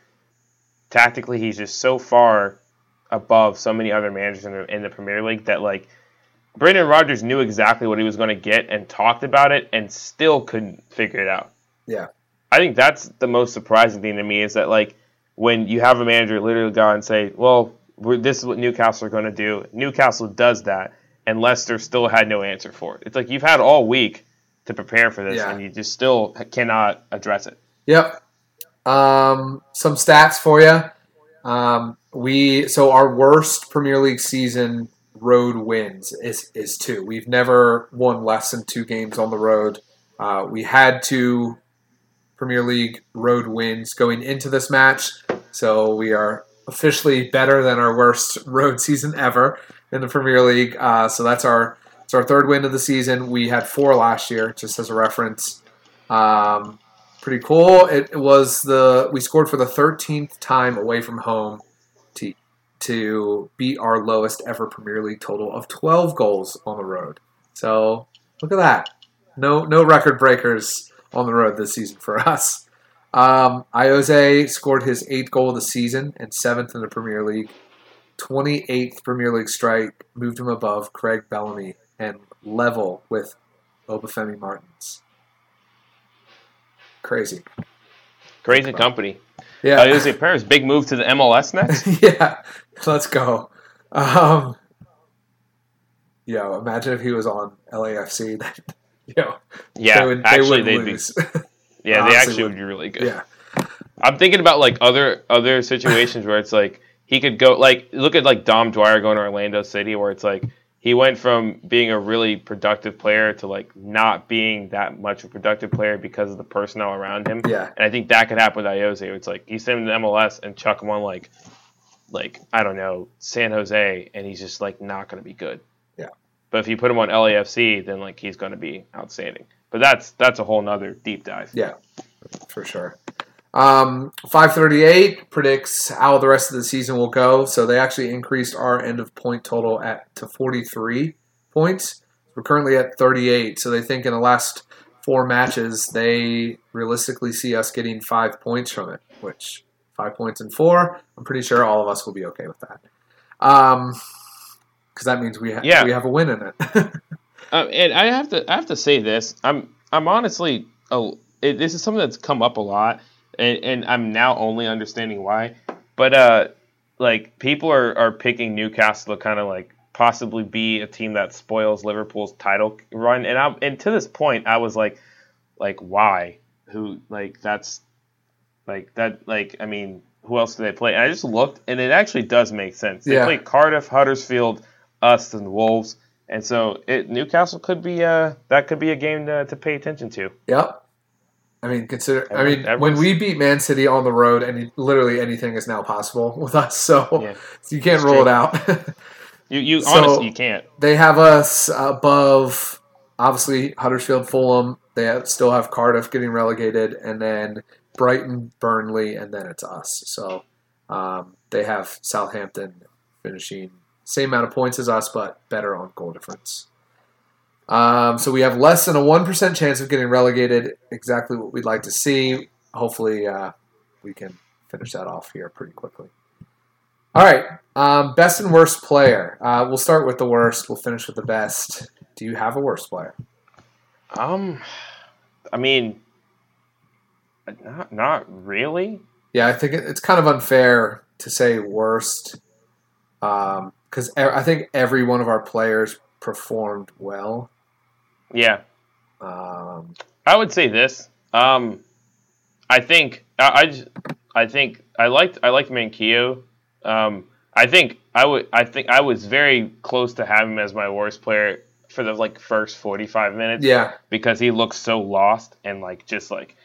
tactically he's just so far above so many other managers in the, in the Premier League that like Brendan Rodgers knew exactly what he was going to get and talked about it and still couldn't figure it out.
yeah,
I think that's the most surprising thing to me is that like when you have a manager literally go and say, "Well, we're, this is what Newcastle are going to do." Newcastle does that, and Leicester still had no answer for it. It's like you've had all week to prepare for this,
Yeah.
and you just still cannot address it.
Yep. Um, some stats for you. Um, we so our worst Premier League season road wins is is two. We've never won less than two games on the road. Uh, we had two Premier League road wins going into this match, so we are officially better than our worst road season ever in the Premier League. Uh, so that's our it's our third win of the season. We had four last year, just as a reference. Um, pretty cool. It, it was the we scored for the 13th time away from home to to beat our lowest ever Premier League total of 12 goals on the road. So look at that. No no record breakers on the road this season for us. Um, Ayoze scored his eighth goal of the season and seventh in the Premier League. 28th Premier League strike moved him above Craig Bellamy and level with Obafemi Martins. Crazy.
Crazy company.
Yeah.
Uh, is it Paris big move to the MLS next?
yeah, let's go. Um, yo, imagine if he was on LAFC. yo,
Yeah,
they would, they
actually they'd
lose.
be. Yeah,
honestly
they actually
would
be really good.
yeah,
I'm thinking about like other other situations where it's like he could go like look at like Dom Dwyer going to Orlando City where it's like he went from being a really productive player to like not being that much of a productive player because of the personnel around him.
yeah,
And I think that could happen with Ayoze. It's like you send him to MLS and chuck him on like like I don't know San Jose, and he's just like not going to be good.
Yeah.
But if you put him on LAFC, then like he's going to be outstanding. But that's that's a whole nother deep dive.
yeah, for sure. Um, 538 predicts how the rest of the season will go. So they actually increased our end of point total at to 43 points. We're currently at 38. So they think in the last four matches, they realistically see us getting five points from it, which five points in four, I'm pretty sure all of us will be okay with that. Um, because that means we, ha-
Yeah.
we have a win in it.
Um, and I have to I have to say this. I'm I'm honestly oh it, this is something that's come up a lot, and, and I'm now only understanding why. But uh, like people are are picking Newcastle to kind of like possibly be a team that spoils Liverpool's title run, and I and to this point I was like like why who like that's like that like I mean who else do they play? And I just looked, and it actually does make sense. They
Yeah.
play Cardiff, Huddersfield, us, and Wolves. And so it, Newcastle could be uh, that could be a game to, to pay attention to.
Yep. I mean, consider. I mean, when we beat Man City on the road, and literally anything is now possible with us, so
Yeah.
you can't rule
true.
it out.
You you
So-
honestly you can't.
they have us above, obviously Huddersfield, Fulham. They have, still have Cardiff getting relegated, and then Brighton, Burnley, and then it's us. So um, they have Southampton finishing same amount of points as us, but better on goal difference. Um, so we have less than a one percent chance of getting relegated. Exactly what we'd like to see. Hopefully, uh, we can finish that off here pretty quickly. All right, um, best and worst player. Uh, we'll start with the worst. We'll finish with the best. Do you have a worst player?
Um, I mean, not not really.
Yeah, I think it, it's kind of unfair to say worst because I think every one of our players performed well.
Yeah,
Um,
I would say this. Um, I think I, I, I think I liked I liked Manquillo. Um, I think I would I think I was very close to having him as my worst player for the like first forty five minutes.
Yeah.
because he looked so lost and like just like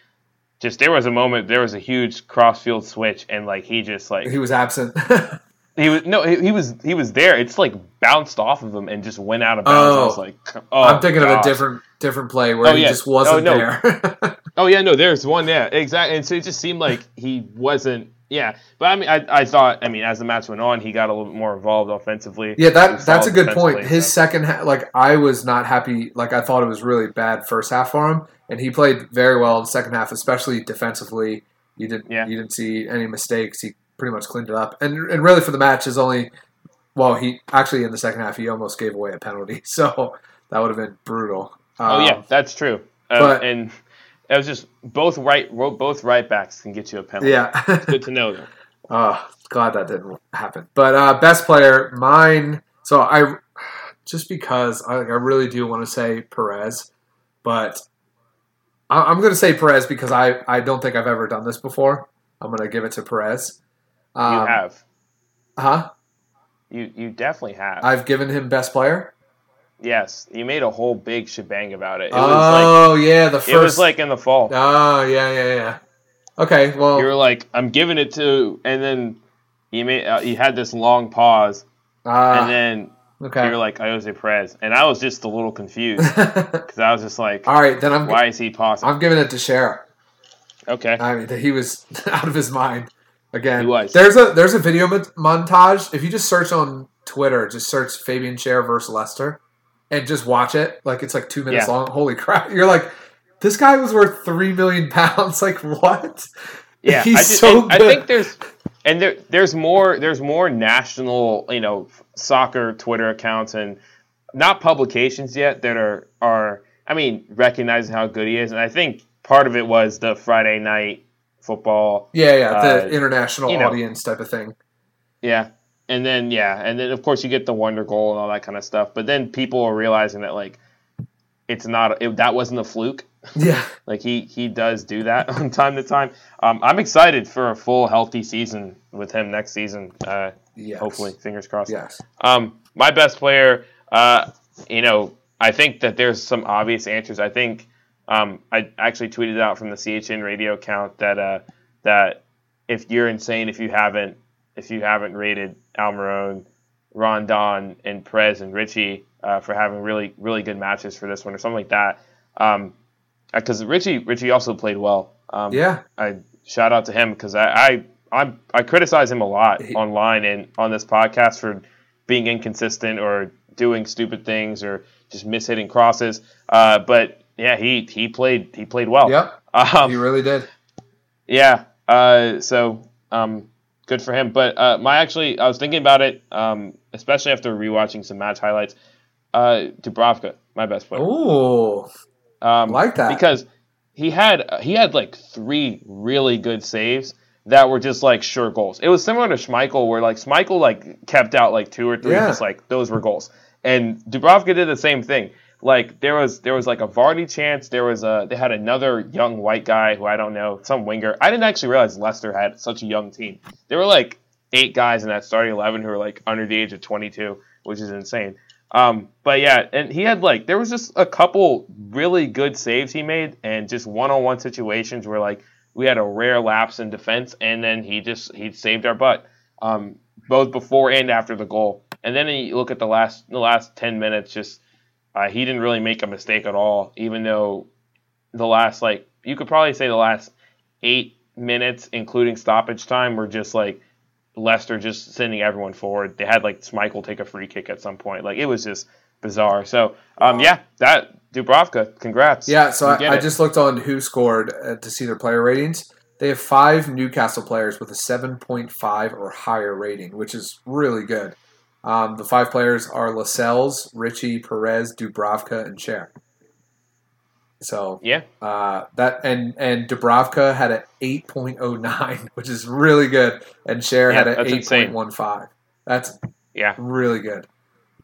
just there was a moment there was a huge cross field switch and like he just like
He was absent.
he was no he, he was he was there it's like bounced off of him and just went out of bounds I
Oh.
was like oh
I'm thinking of a different different play where
Oh,
he
yeah.
just wasn't
Oh, no.
there.
oh yeah no there's one yeah exactly and so it just seemed like he wasn't yeah but I mean I, I thought I mean as the match went on he got a little bit more involved offensively
yeah, that that's a good point. His
so-
second half, like I was not happy. Like I thought it was really bad first half for him, and he played very well in the second half, especially defensively. You didn't
Yeah.
you didn't see any mistakes. He pretty much cleaned it up, and and really for the match is only. Well, he actually in the second half he almost gave away a penalty, so that would have been brutal.
Oh
Um,
yeah, that's true. Uh,
but-
and it was just both right both right backs can get you a penalty.
yeah.
it's Good to know though.
Oh, glad that didn't happen. But uh, best player, mine. So I just because I, I really do want to say Perez, but I, I'm going to say Perez because I I don't think I've ever done this before. I'm going to give it to Perez. Um,
you have.
huh?
You you definitely have.
I've given him best player.
yes, you made a whole big shebang about it. It was like
oh yeah, the first.
it was like in the fall.
Oh yeah, yeah, yeah. Okay, well,
You were like, I'm giving it to, and then you made uh, you had this long pause,
uh,
and then
okay.
you were like Ayoze Perez, and I was just a little confused because I was just like,
All right, then I'm
why is he pausing?
I'm giving it to Schär.
Okay,
I mean, he was out of his mind again. There's a there's a video mon- montage. If you just search on Twitter, just search Fabian Schär versus Leicester, and just watch it. Like it's like two minutes
Yeah.
long. Holy crap! You're like, this guy was worth three million pounds. Like what?
Yeah,
he's
I, just,
so
I think there's and there there's more there's more national you know soccer Twitter accounts and not publications yet that are are I mean recognizing how good he is and I think part of it was the Friday night football
yeah, yeah, the
Uh,
international
you know.
audience type of thing.
yeah and then yeah and then of course you get the wonder goal and all that kind of stuff but then people are realizing that like it's not it, that wasn't a fluke
Yeah,
like he he does do that from time to time. Um, I'm excited for a full healthy season with him next season. Uh,
yes.
hopefully, fingers crossed.
Yes.
Um, my best player, uh, you know, I think that there's some obvious answers. I think um, I actually tweeted out from the CHN radio account that uh, that if you're insane if you haven't if you haven't rated Almiron, Rondon, and Prez and Ritchie uh, for having really really good matches for this one or something like that. Um, because Ritchie Ritchie also played well. Um,
Yeah.
I shout out to him because I, I I I criticize him a lot online and on this podcast for being inconsistent or doing stupid things or just mishitting crosses. Uh, but yeah, he he played he played well.
Yep.
Um,
He really did.
yeah. Uh, so um, good for him. But uh, my actually, I was thinking about it, um, especially after rewatching some match highlights. Uh, Dubravka, my best player.
Ooh,
Um,
like that.
because he had he had like three really good saves that were just like sure goals. It was similar to Schmeichel, where like Schmeichel like kept out like two or three,
Yeah.
just like those were goals. And Dubravka did the same thing. Like there was there was like a Vardy chance. There was a they had another young white guy who I don't know, some winger. I didn't actually realize Leicester had such a young team. There were like eight guys in that starting eleven who were like under the age of twenty two, which is insane. Um, but yeah, and he had like there was just a couple really good saves he made, and just one on one situations where like we had a rare lapse in defense, and then he just he saved our butt, um, both before and after the goal. And then you look at the last the last ten minutes, just uh, he didn't really make a mistake at all, even though the last like you could probably say the last eight minutes, including stoppage time, were just like Leicester just sending everyone forward. They had like Michael take a free kick at some point. Like it was just bizarre. So um, yeah, that Dubravka, congrats.
Yeah, so I, I just looked on WhoScored uh, to see their player ratings. They have five Newcastle players with a 7.5 or higher rating, which is really good. Um, the five players are Lascelles, Ritchie, Perez, Dubravka, and Schär. So
yeah,
uh, that and and Dubravka had an 8.09, which is really good, and Schär
Yeah,
had an 8.15. That's
yeah.
really good.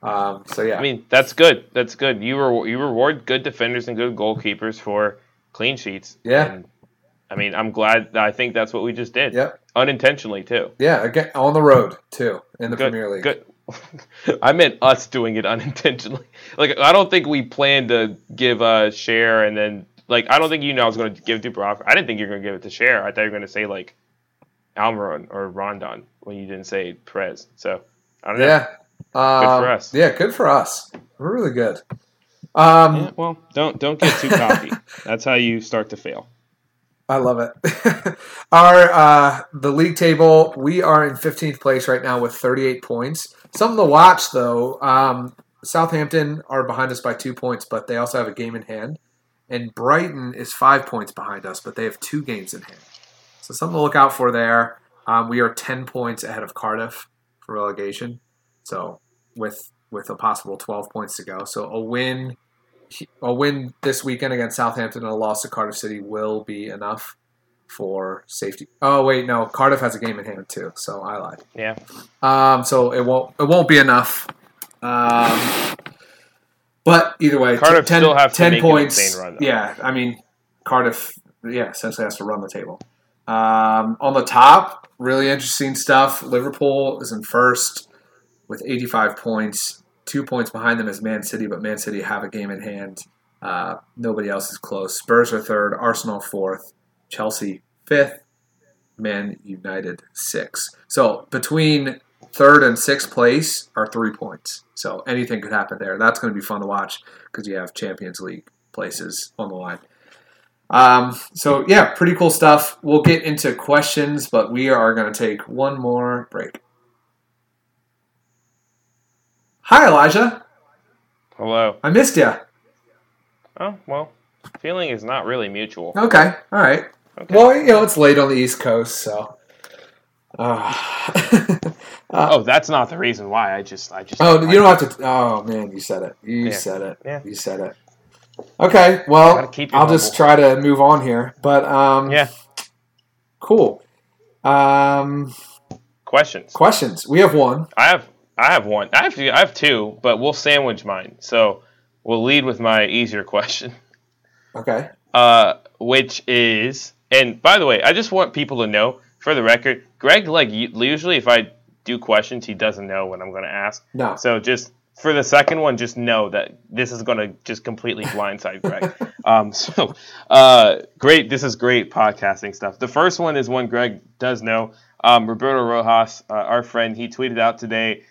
Um, so yeah,
I mean that's good. That's good. You re- you reward good defenders and good goalkeepers for clean sheets.
Yeah.
And, I mean, I'm glad. I think that's what we just did.
yep,
Unintentionally too.
yeah. Again, on the road too in the
good.
Premier League.
Good. I meant us doing it unintentionally. Like I don't think we planned to give a Schär and then like I don't think you know I was going to give Dubravka. I didn't think you were going to give it to Schär. I thought you were going to say like Almiron or Rondon when you didn't say Prez. So I don't know.
Yeah. Um,
for us.
Yeah, good for us. We're really good. Um,
Yeah, well, don't don't get too cocky. That's how you start to fail.
I love it. Our uh, the league table, we are in 15th place right now with 38 points. Something to watch though. Um, Southampton are behind us by two points, but they also have a game in hand. And Brighton is five points behind us, but they have two games in hand. So something to look out for there. Um, we are 10 points ahead of Cardiff for relegation. So with with a possible 12 points to go. So a win a win this weekend against Southampton and a loss to Cardiff City will be enough for safety. Oh wait, no, Cardiff has a game in hand too, so I lied.
Yeah.
Um, so it won't it won't be enough. Um, but either way,
Cardiff
10,
still have to
10
make
points.
run,
yeah, I mean Cardiff, yeah, essentially has to run the table. Um, on the top, really interesting stuff. Liverpool is in first with 85 points. Two points behind them is Man City, but Man City have a game in hand. Uh, nobody else is close. Spurs are third, Arsenal fourth, Chelsea fifth, Man United sixth. So between third and sixth place are three points. So anything could happen there. That's going to be fun to watch because you have Champions League places on the line. Um, so yeah, pretty cool stuff. We'll get into questions, but we are going to take one more break. Hi, Elijah.
Hello.
I missed you.
Oh well, feeling is not really mutual.
Okay, all right.
Okay.
Well, you know it's late on the East Coast, so. Uh,
oh, that's not the reason why. I just, I just.
oh, you don't have to. Oh man, you said it. You
Yeah.
said it.
Yeah.
You said it. Okay, well, I'll just try to move on here. But um,
Yeah.
cool. Um,
Questions.
questions. We have one.
I have, I have one. I have, I have two, but we'll sandwich mine. So we'll lead with my easier question.
Okay.
uh, which is, and by the way, I just want people to know, for the record, Greg, like usually if I do questions, he doesn't know what I'm going to ask.
No.
So just for the second one, just know that this is going to just completely blindside Greg. um, so uh, great, this is great podcasting stuff. The first one is one Greg does know. Um, Roberto Rojas, uh, our friend, he tweeted out today.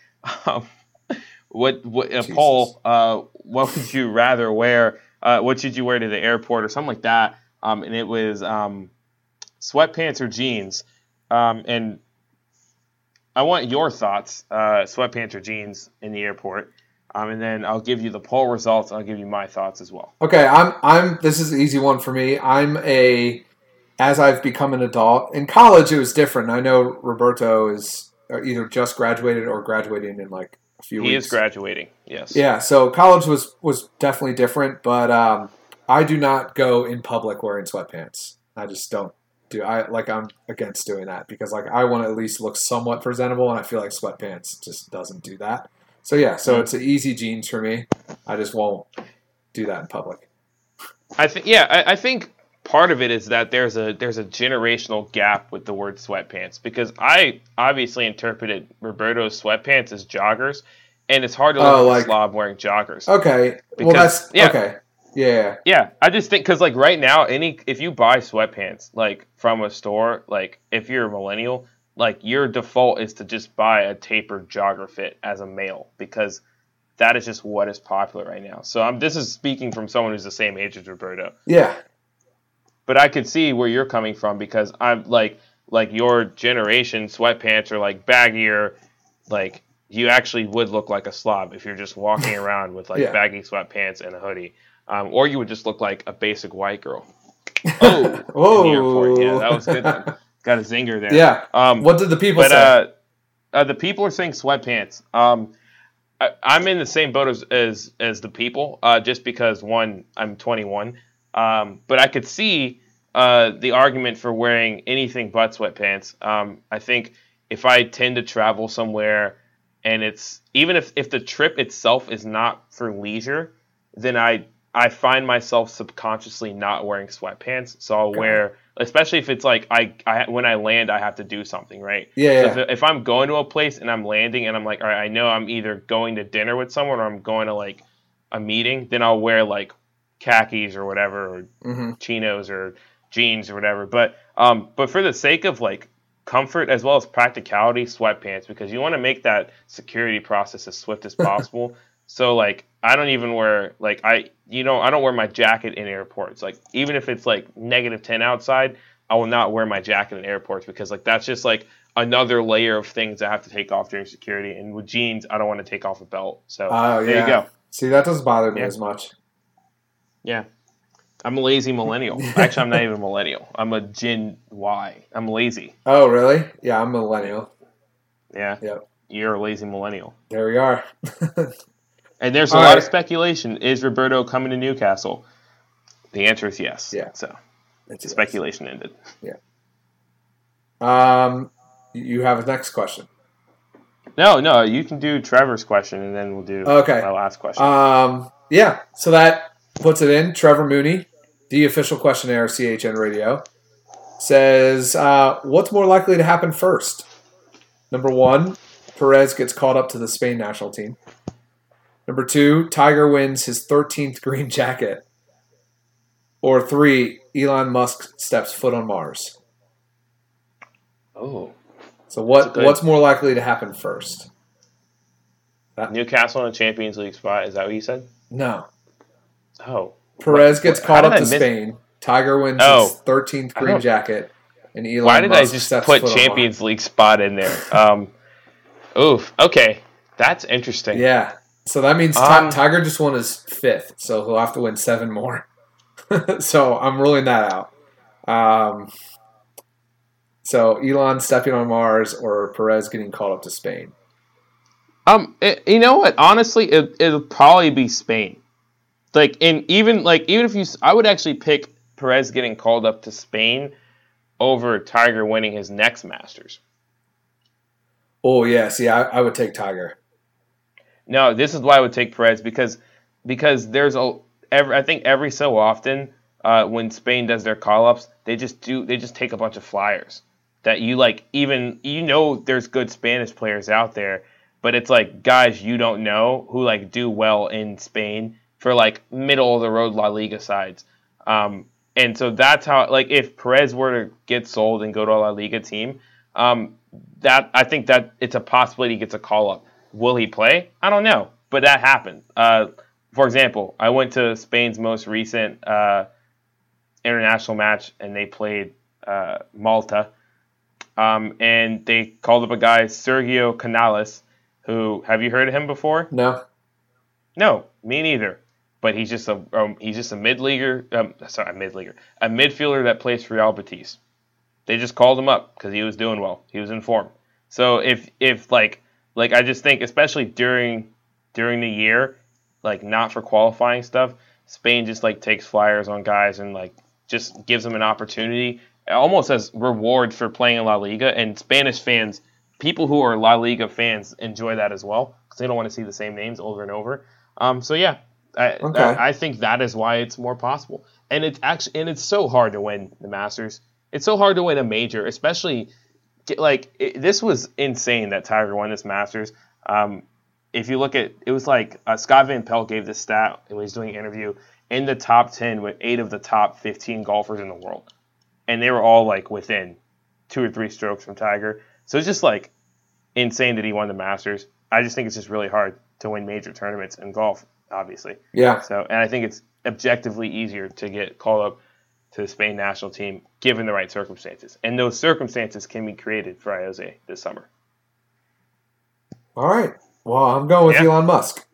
Um, what, what a
Jesus.
poll? Uh, what would you rather wear? Uh, what should you wear to the airport or something like that? Um, and it was um, sweatpants or jeans. Um, and I want your thoughts, uh, sweatpants or jeans in the airport. Um, and then I'll give you the poll results. And I'll give you my thoughts as well.
Okay, I'm I'm this is an easy one for me. I'm a as I've become an adult. In college it was different. I know Roberto is either just graduated or graduating in like a few
He
weeks.
is graduating. Yes.
Yeah, so college was was definitely different, but um, I do not go in public wearing sweatpants. I just don't do. I like I'm against doing that because like I want to at least look somewhat presentable, and I feel like sweatpants just doesn't do that. So yeah, so hmm. it's an easy jeans for me. I just won't do that in public.
I think yeah, I, I think part of it is that there's a there's a generational gap with the word sweatpants because I obviously interpreted Roberto's sweatpants as joggers, and it's hard to look
Oh,
like slob wearing joggers.
Okay, well
Because-
that's
yeah.
okay. Yeah,
Yeah, I just think because like right now, any if you buy sweatpants like from a store, like if you're a millennial, like your default is to just buy a tapered jogger fit as a male because that is just what is popular right now. So I'm this is speaking from someone who's the same age as Roberto.
yeah,
but I could see where you're coming from because I'm like like your generation sweatpants are like baggier, like you actually would look like a slob if you're just walking around with like
Yeah.
baggy sweatpants and a hoodie, um, or you would just look like a basic white girl. Oh, in
Whoa.
the airport. yeah, that was good. Got a zinger there.
yeah.
Um,
What did the people
but
say?
uh, uh, the people are saying sweatpants. Um, I, I'm in the same boat as as, as the people, uh, just because one, I'm 21. Um, but I could see uh, the argument for wearing anything but sweatpants. Um, I think if I tend to travel somewhere and it's even if, if the trip itself is not for leisure, then I I find myself subconsciously not wearing sweatpants, so I'll wear, especially if it's like I, I when I land, I have to do something, right?
Yeah,
So if, if I'm going to a place and I'm landing and I'm like, all right, I know I'm either going to dinner with someone or I'm going to like a meeting, then I'll wear like khakis or whatever, or
hmm
chinos or jeans or whatever. But um, but for the sake of like comfort as well as practicality, sweatpants because you want to make that security process as swift as possible. So like I don't even wear like I you know I don't wear my jacket in airports. Like even if it's like negative ten outside, I will not wear my jacket in airports because like that's just like another layer of things I have to take off during security. And with jeans, I don't want to take off a belt. So
Oh,
there
yeah.
you go.
See, that doesn't bother me
Yeah.
as much.
Yeah. I'm a lazy millennial. Actually, I'm not even a millennial. I'm a Gen Y. I'm lazy.
Oh, really? Yeah, I'm a millennial.
Yeah.
Yep.
You're a lazy millennial.
There we are.
And there's a
All
lot
right.
of speculation. Is Roberto coming to Newcastle? The answer is yes.
Yeah.
So
It's
speculation ended. Yeah.
Um, you have a next question.
No, no, you can do Trevor's question and then we'll do
Okay.
my last question.
Um, yeah, so that puts it in. Trevor Mooney, the official questionnaire of CHN Radio, says, uh, "What's more likely to happen first? Number one, Perez gets called up to the Spain national team. Number two, Tiger wins his 13th green jacket. Or three, Elon Musk steps foot on Mars.
oh.
So what
good.
what's more likely to happen first?
Newcastle in a Champions League spot. Is that what you said?
No.
Oh.
Perez gets called up to
miss-
Spain. Tiger wins
Oh.
his 13th green jacket. And Elon
Why did
Musk
I just put Champions League spot in there? Um, oof. Okay. That's interesting.
Yeah. So that means
Um,
Tiger just won his fifth, so he'll have to win seven more. so I'm ruling that out. Um, so Elon stepping on Mars or Perez getting called up to Spain.
Um, it, you know what? Honestly, it, it'll probably be Spain. Like, and even like even if you, I would actually pick Perez getting called up to Spain over Tiger winning his next Masters.
Oh yeah, see, I, I would take Tiger.
No, this is why I would take Perez because because there's a every I think every so often uh, when Spain does their call ups, they just do they just take a bunch of flyers that you like even you know there's good Spanish players out there, but it's like guys you don't know who like do well in Spain for like middle of the road La Liga sides. Um, and so that's how like if Perez were to get sold and go to a La Liga team, um, that I think that it's a possibility he gets a call up. Will he play? I don't know, but that happened. Uh, for example, I went to Spain's most recent uh, international match, and they played uh, Malta, um, and they called up a guy Sergio Canales, who have you heard of him before?
No.
No, me neither. But he's just a um, he's just a mid leaguer. Um, sorry, a mid leaguer, a midfielder that plays for Real Betis. They just called him up because he was doing well. He was in form. So if if like like I just think especially during during the year, like not for qualifying stuff, Spain just like takes flyers on guys and like just gives them an opportunity, almost as reward for playing in La Liga. And Spanish fans, people who are La Liga fans, enjoy that as well because they don't want to see the same names over and over. Um, so yeah, I,
Okay.
I, I think that is why it's more possible. And it's actually and it's so hard to win the Masters. It's so hard to win a major, especially like it, this was insane that Tiger won this Masters. Um, if you look at it was like uh, Scott Van Pelt gave this stat when he was doing an interview in the top 10 with eight of the top 15 golfers in the world. And they were all like within two or three strokes from Tiger. So it's just like insane that he won the Masters. I just think it's just really hard to win major tournaments in golf, obviously.
Yeah.
So, and I think it's objectively easier to get called up to the Spain national team given the right circumstances. And those circumstances can be created for Ayoze this summer.
All right. Well, I'm going with
Yeah.
Elon Musk.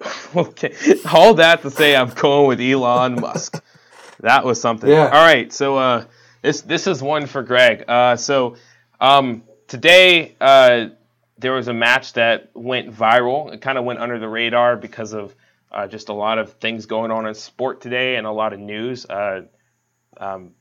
okay. All that to say, I'm going with Elon Musk. That was something.
Yeah.
All right. So uh, this this is one for Greg. Uh, so um, today uh, there was a match that went viral. It kind of went under the radar because of uh, just a lot of things going on in sport today and a lot of news. Uh, um,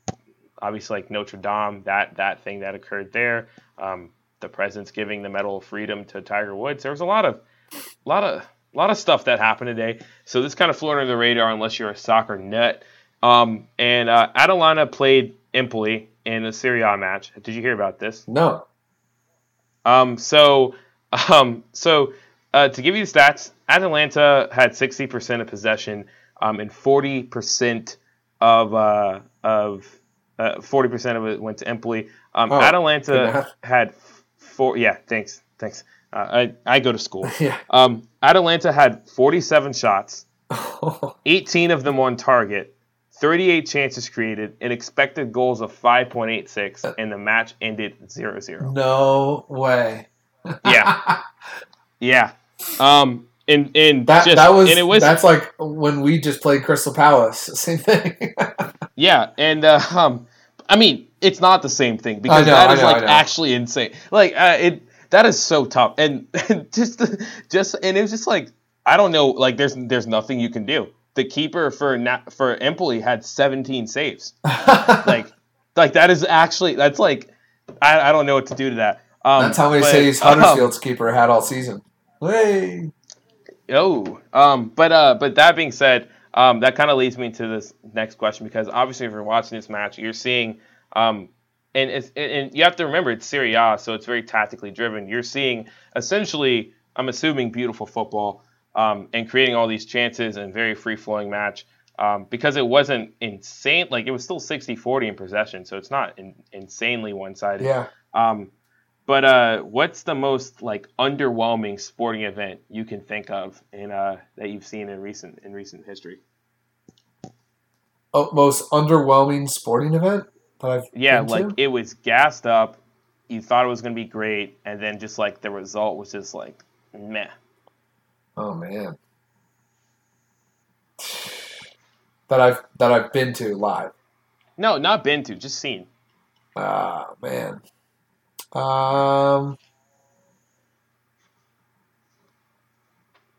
obviously, like Notre Dame, that that thing that occurred there. Um, the president's giving the Medal of Freedom to Tiger Woods. There was a lot of a lot of a lot of stuff that happened today. So this kind of flew under the radar unless you're a soccer nut. Um, and uh, Atalanta played Empoli in a Serie A match. Did you hear about this?
No.
Um, so, um, so uh, to give you the stats, Atlanta had 60% of possession um, and 40% of uh, of uh, 40% of it went to Empoli. Um,
Oh,
Atalanta had four. Yeah, thanks, thanks. Uh, I I go to school.
Yeah.
Um, Atalanta had 47 shots, 18 of them on target, 38 chances created, and expected goals of 5.86, and the match ended 0-0.
no way.
Yeah, yeah. Um, and and
That
just,
that was,
and it was
that's like when we just played Crystal Palace. Same thing.
yeah, and uh, um, I mean it's not the same thing because
know,
that is
know,
like actually insane. Like uh, it that is so tough, and, and just just and it was just like I don't know, like there's there's nothing you can do. The keeper for Na- for Empoli had 17 saves. Like like that is actually that's like I, I don't know what to do to that. Um,
that's how many
but,
saves
um,
Huddersfield's keeper had all season. Hey.
Oh, um, but uh, but that being said, um, that kind of leads me to this next question because obviously, if you're watching this match, you're seeing, um, and it's, and- you have to remember it's Serie A, so it's very tactically driven. You're seeing essentially, I'm assuming, beautiful football, um, and creating all these chances and very free flowing match. Um, because it wasn't insane, like it was still 60-40 in possession, so it's not in, insanely one sided.
Yeah.
Um, but uh, what's the most like underwhelming sporting event you can think of in uh, that you've seen in recent in recent history?
Oh, most underwhelming sporting event that I've
Yeah,
been to?
like it was gassed up. You thought it was going to be great, and then just like the result was just like meh.
Oh man. That I've that I've been to live.
No, not been to, just seen.
Ah man. Um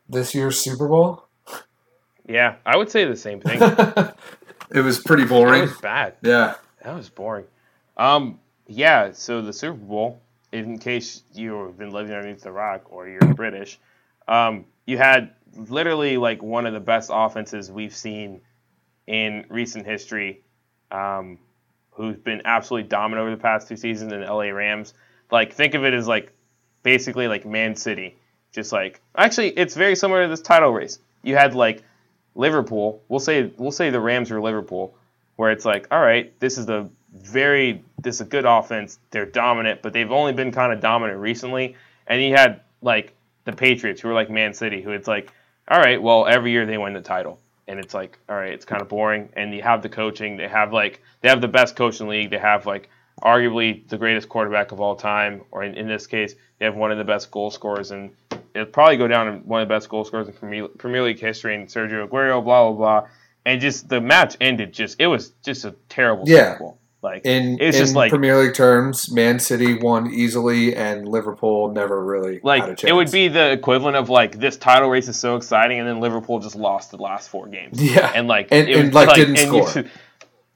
this year's Super Bowl?
Yeah, I would say the same thing.
it was pretty
It
boring.
was bad.
Yeah.
That was boring. Um, yeah. So the Super Bowl, in case you've been living underneath the rock or you're British, um, you had literally like one of the best offenses we've seen in recent history, um, who's been absolutely dominant over the past two seasons in the LA Rams. Like, think of it as like basically like Man City. Just like actually, it's very similar to this title race. You had like Liverpool. We'll say we'll say the Rams were Liverpool where it's like, all right, this is a very this is a good offense. They're dominant, but they've only been kind of dominant recently. And you had like the Patriots, who were like Man City, who it's like, all right, well, every year they win the title, and it's like, all right, it's kind of boring. And you have the coaching. They have like they have the best coach in the league. They have like arguably the greatest quarterback of all time, or in, in this case, they have one of the best goal scorers, and it'll probably go down in one of the best goal scorers in Premier, Premier League history, and Sergio Aguero, blah blah blah. And just the match ended. Just it was just a terrible
Yeah.
Like
In,
It's
in
just like-
Premier League terms, Man City won easily, and Liverpool never really
like
chance.
it would be the equivalent of like this title race is so exciting, and then Liverpool just lost the last four games.
yeah,
and like
And-
it
and,
was,
like, didn't
you-
score.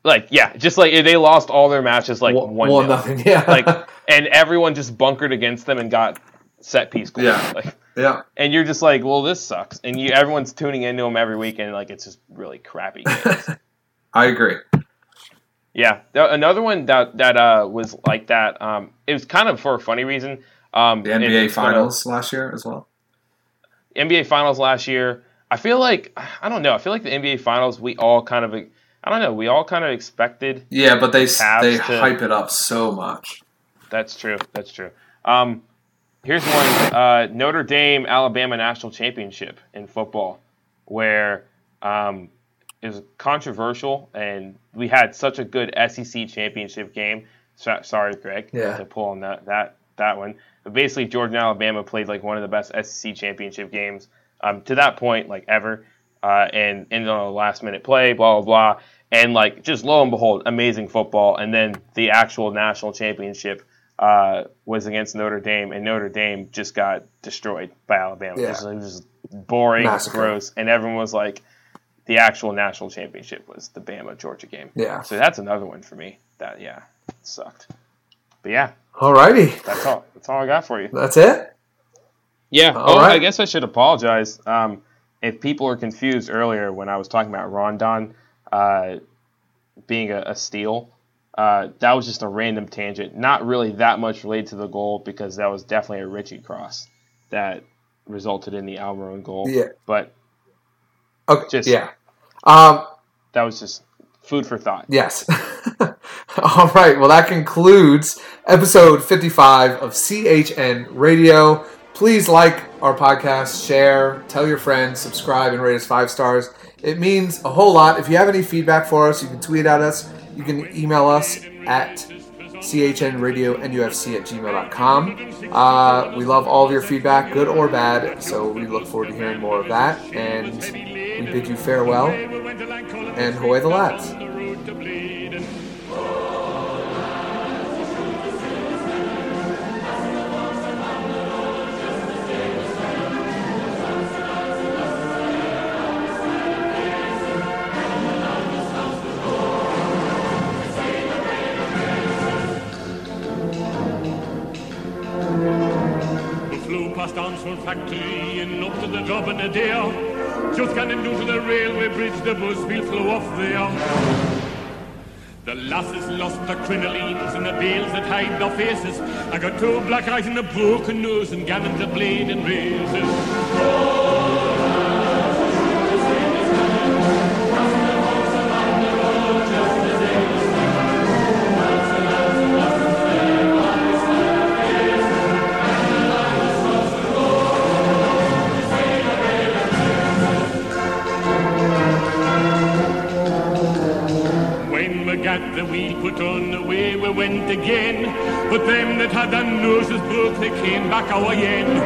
like yeah, just like they lost all their matches like
one,
one,
one nothing. Yeah,
like and everyone just bunkered against them and got set piece goals.
Yeah.
Like,
yeah,
and you're just like, well, this sucks, and you everyone's tuning into them every week, and like it's just really crappy games.
I agree.
Yeah, Th- another one that that uh, was like that. Um, it was kind of for a funny reason. Um,
The NBA
it's gonna-
Finals last year as well.
NBA Finals last year. I feel like I don't know. I feel like the NBA Finals we all kind of I don't know. We all kind of expected.
Yeah, but they they
to-
hype it up so much.
That's true. That's true. Um, here's one: uh, Notre Dame Alabama national championship in football, where um, it was controversial, and we had such a good SEC championship game. So, sorry, Greg,
Yeah.
to pull on that that that one. But basically, Georgia and Alabama played like one of the best SEC championship games um, to that point, like ever, uh, and ended on a last minute play, blah blah blah, and like just lo and behold, amazing football. And then the actual national championship uh, was against Notre Dame, and Notre Dame just got destroyed by Alabama.
Yeah.
It, was, it was boring,
Massacre.
gross, and everyone was like, the actual national championship was the Bama Georgia game.
Yeah.
So that's another one for me. That yeah, sucked. But yeah,
Alrighty,
that's all. That's all I got for you.
that's it.
Yeah.
All
oh,
right.
I guess I should apologize. Um, if people were confused earlier when I was talking about Rondon uh, being a, a steal, uh, that was just a random tangent. Not really that much related to the goal because that was definitely a Ritchie cross that resulted in the Almiron goal.
Yeah.
But
Okay.
Just-
yeah. Um,
that was just food for thought.
Yes. All right. Well, that concludes episode 55 of CHN Radio. Please like our podcast, share, tell your friends, subscribe, and rate us five stars. It means a whole lot. If you have any feedback for us, you can tweet at us. You can email us at chnradionufc at gmail.com. Uh, we love all of your feedback, good or bad, so we look forward to hearing more of that. And we bid you farewell.
And
away the lads.
Past Armstrong factory and up to the job in a day. Just getting down to the railway bridge, the bus wheel flew off there. The lasses lost their crinolines and the veils that hide their faces. I got two black eyes and a broken nose and gallons of blade and razors. When we the put on, away we went again. But them that had their noses broke, they came back our yen.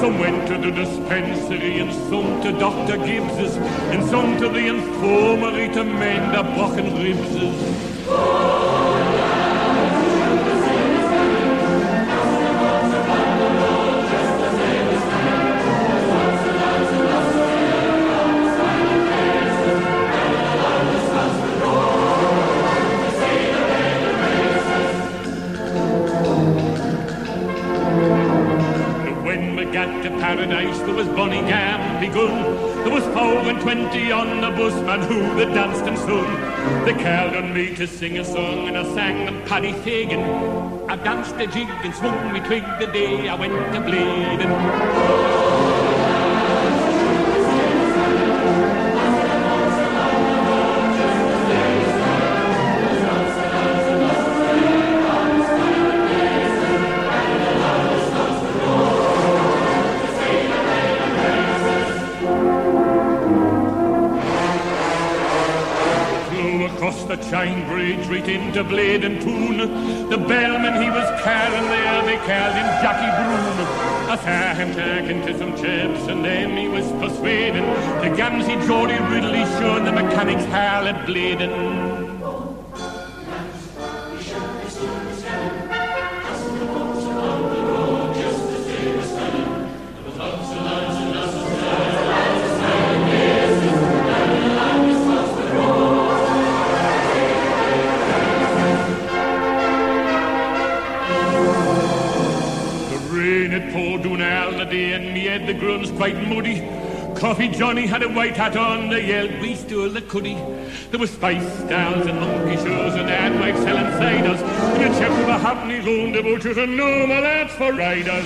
Some went to the dispensary, and some to Dr. Gibbs's, and some to the infirmary to mend their broken ribses. There was Bonnie Gam begun. There was four and twenty on the bus, man, who they danced and sung. They called on me to sing a song, and I sang them Paddy Fagan. I danced a jig and swung me twig the day I went to Blaydon. Into Blaydon Toon. The bellman he was carrying there, they called him Jackie Broom. I saw him talking to some chaps, and then he was persuading the Gamsey Geordie Ridley showing the mechanics harlot Blaydon. The Johnny had a white hat on, they yelled, we stole the cuddy. There was spice stalls and monkey shows and ad wives selling ciders. And a chap with a he loaned the butchers and no more lads for riders.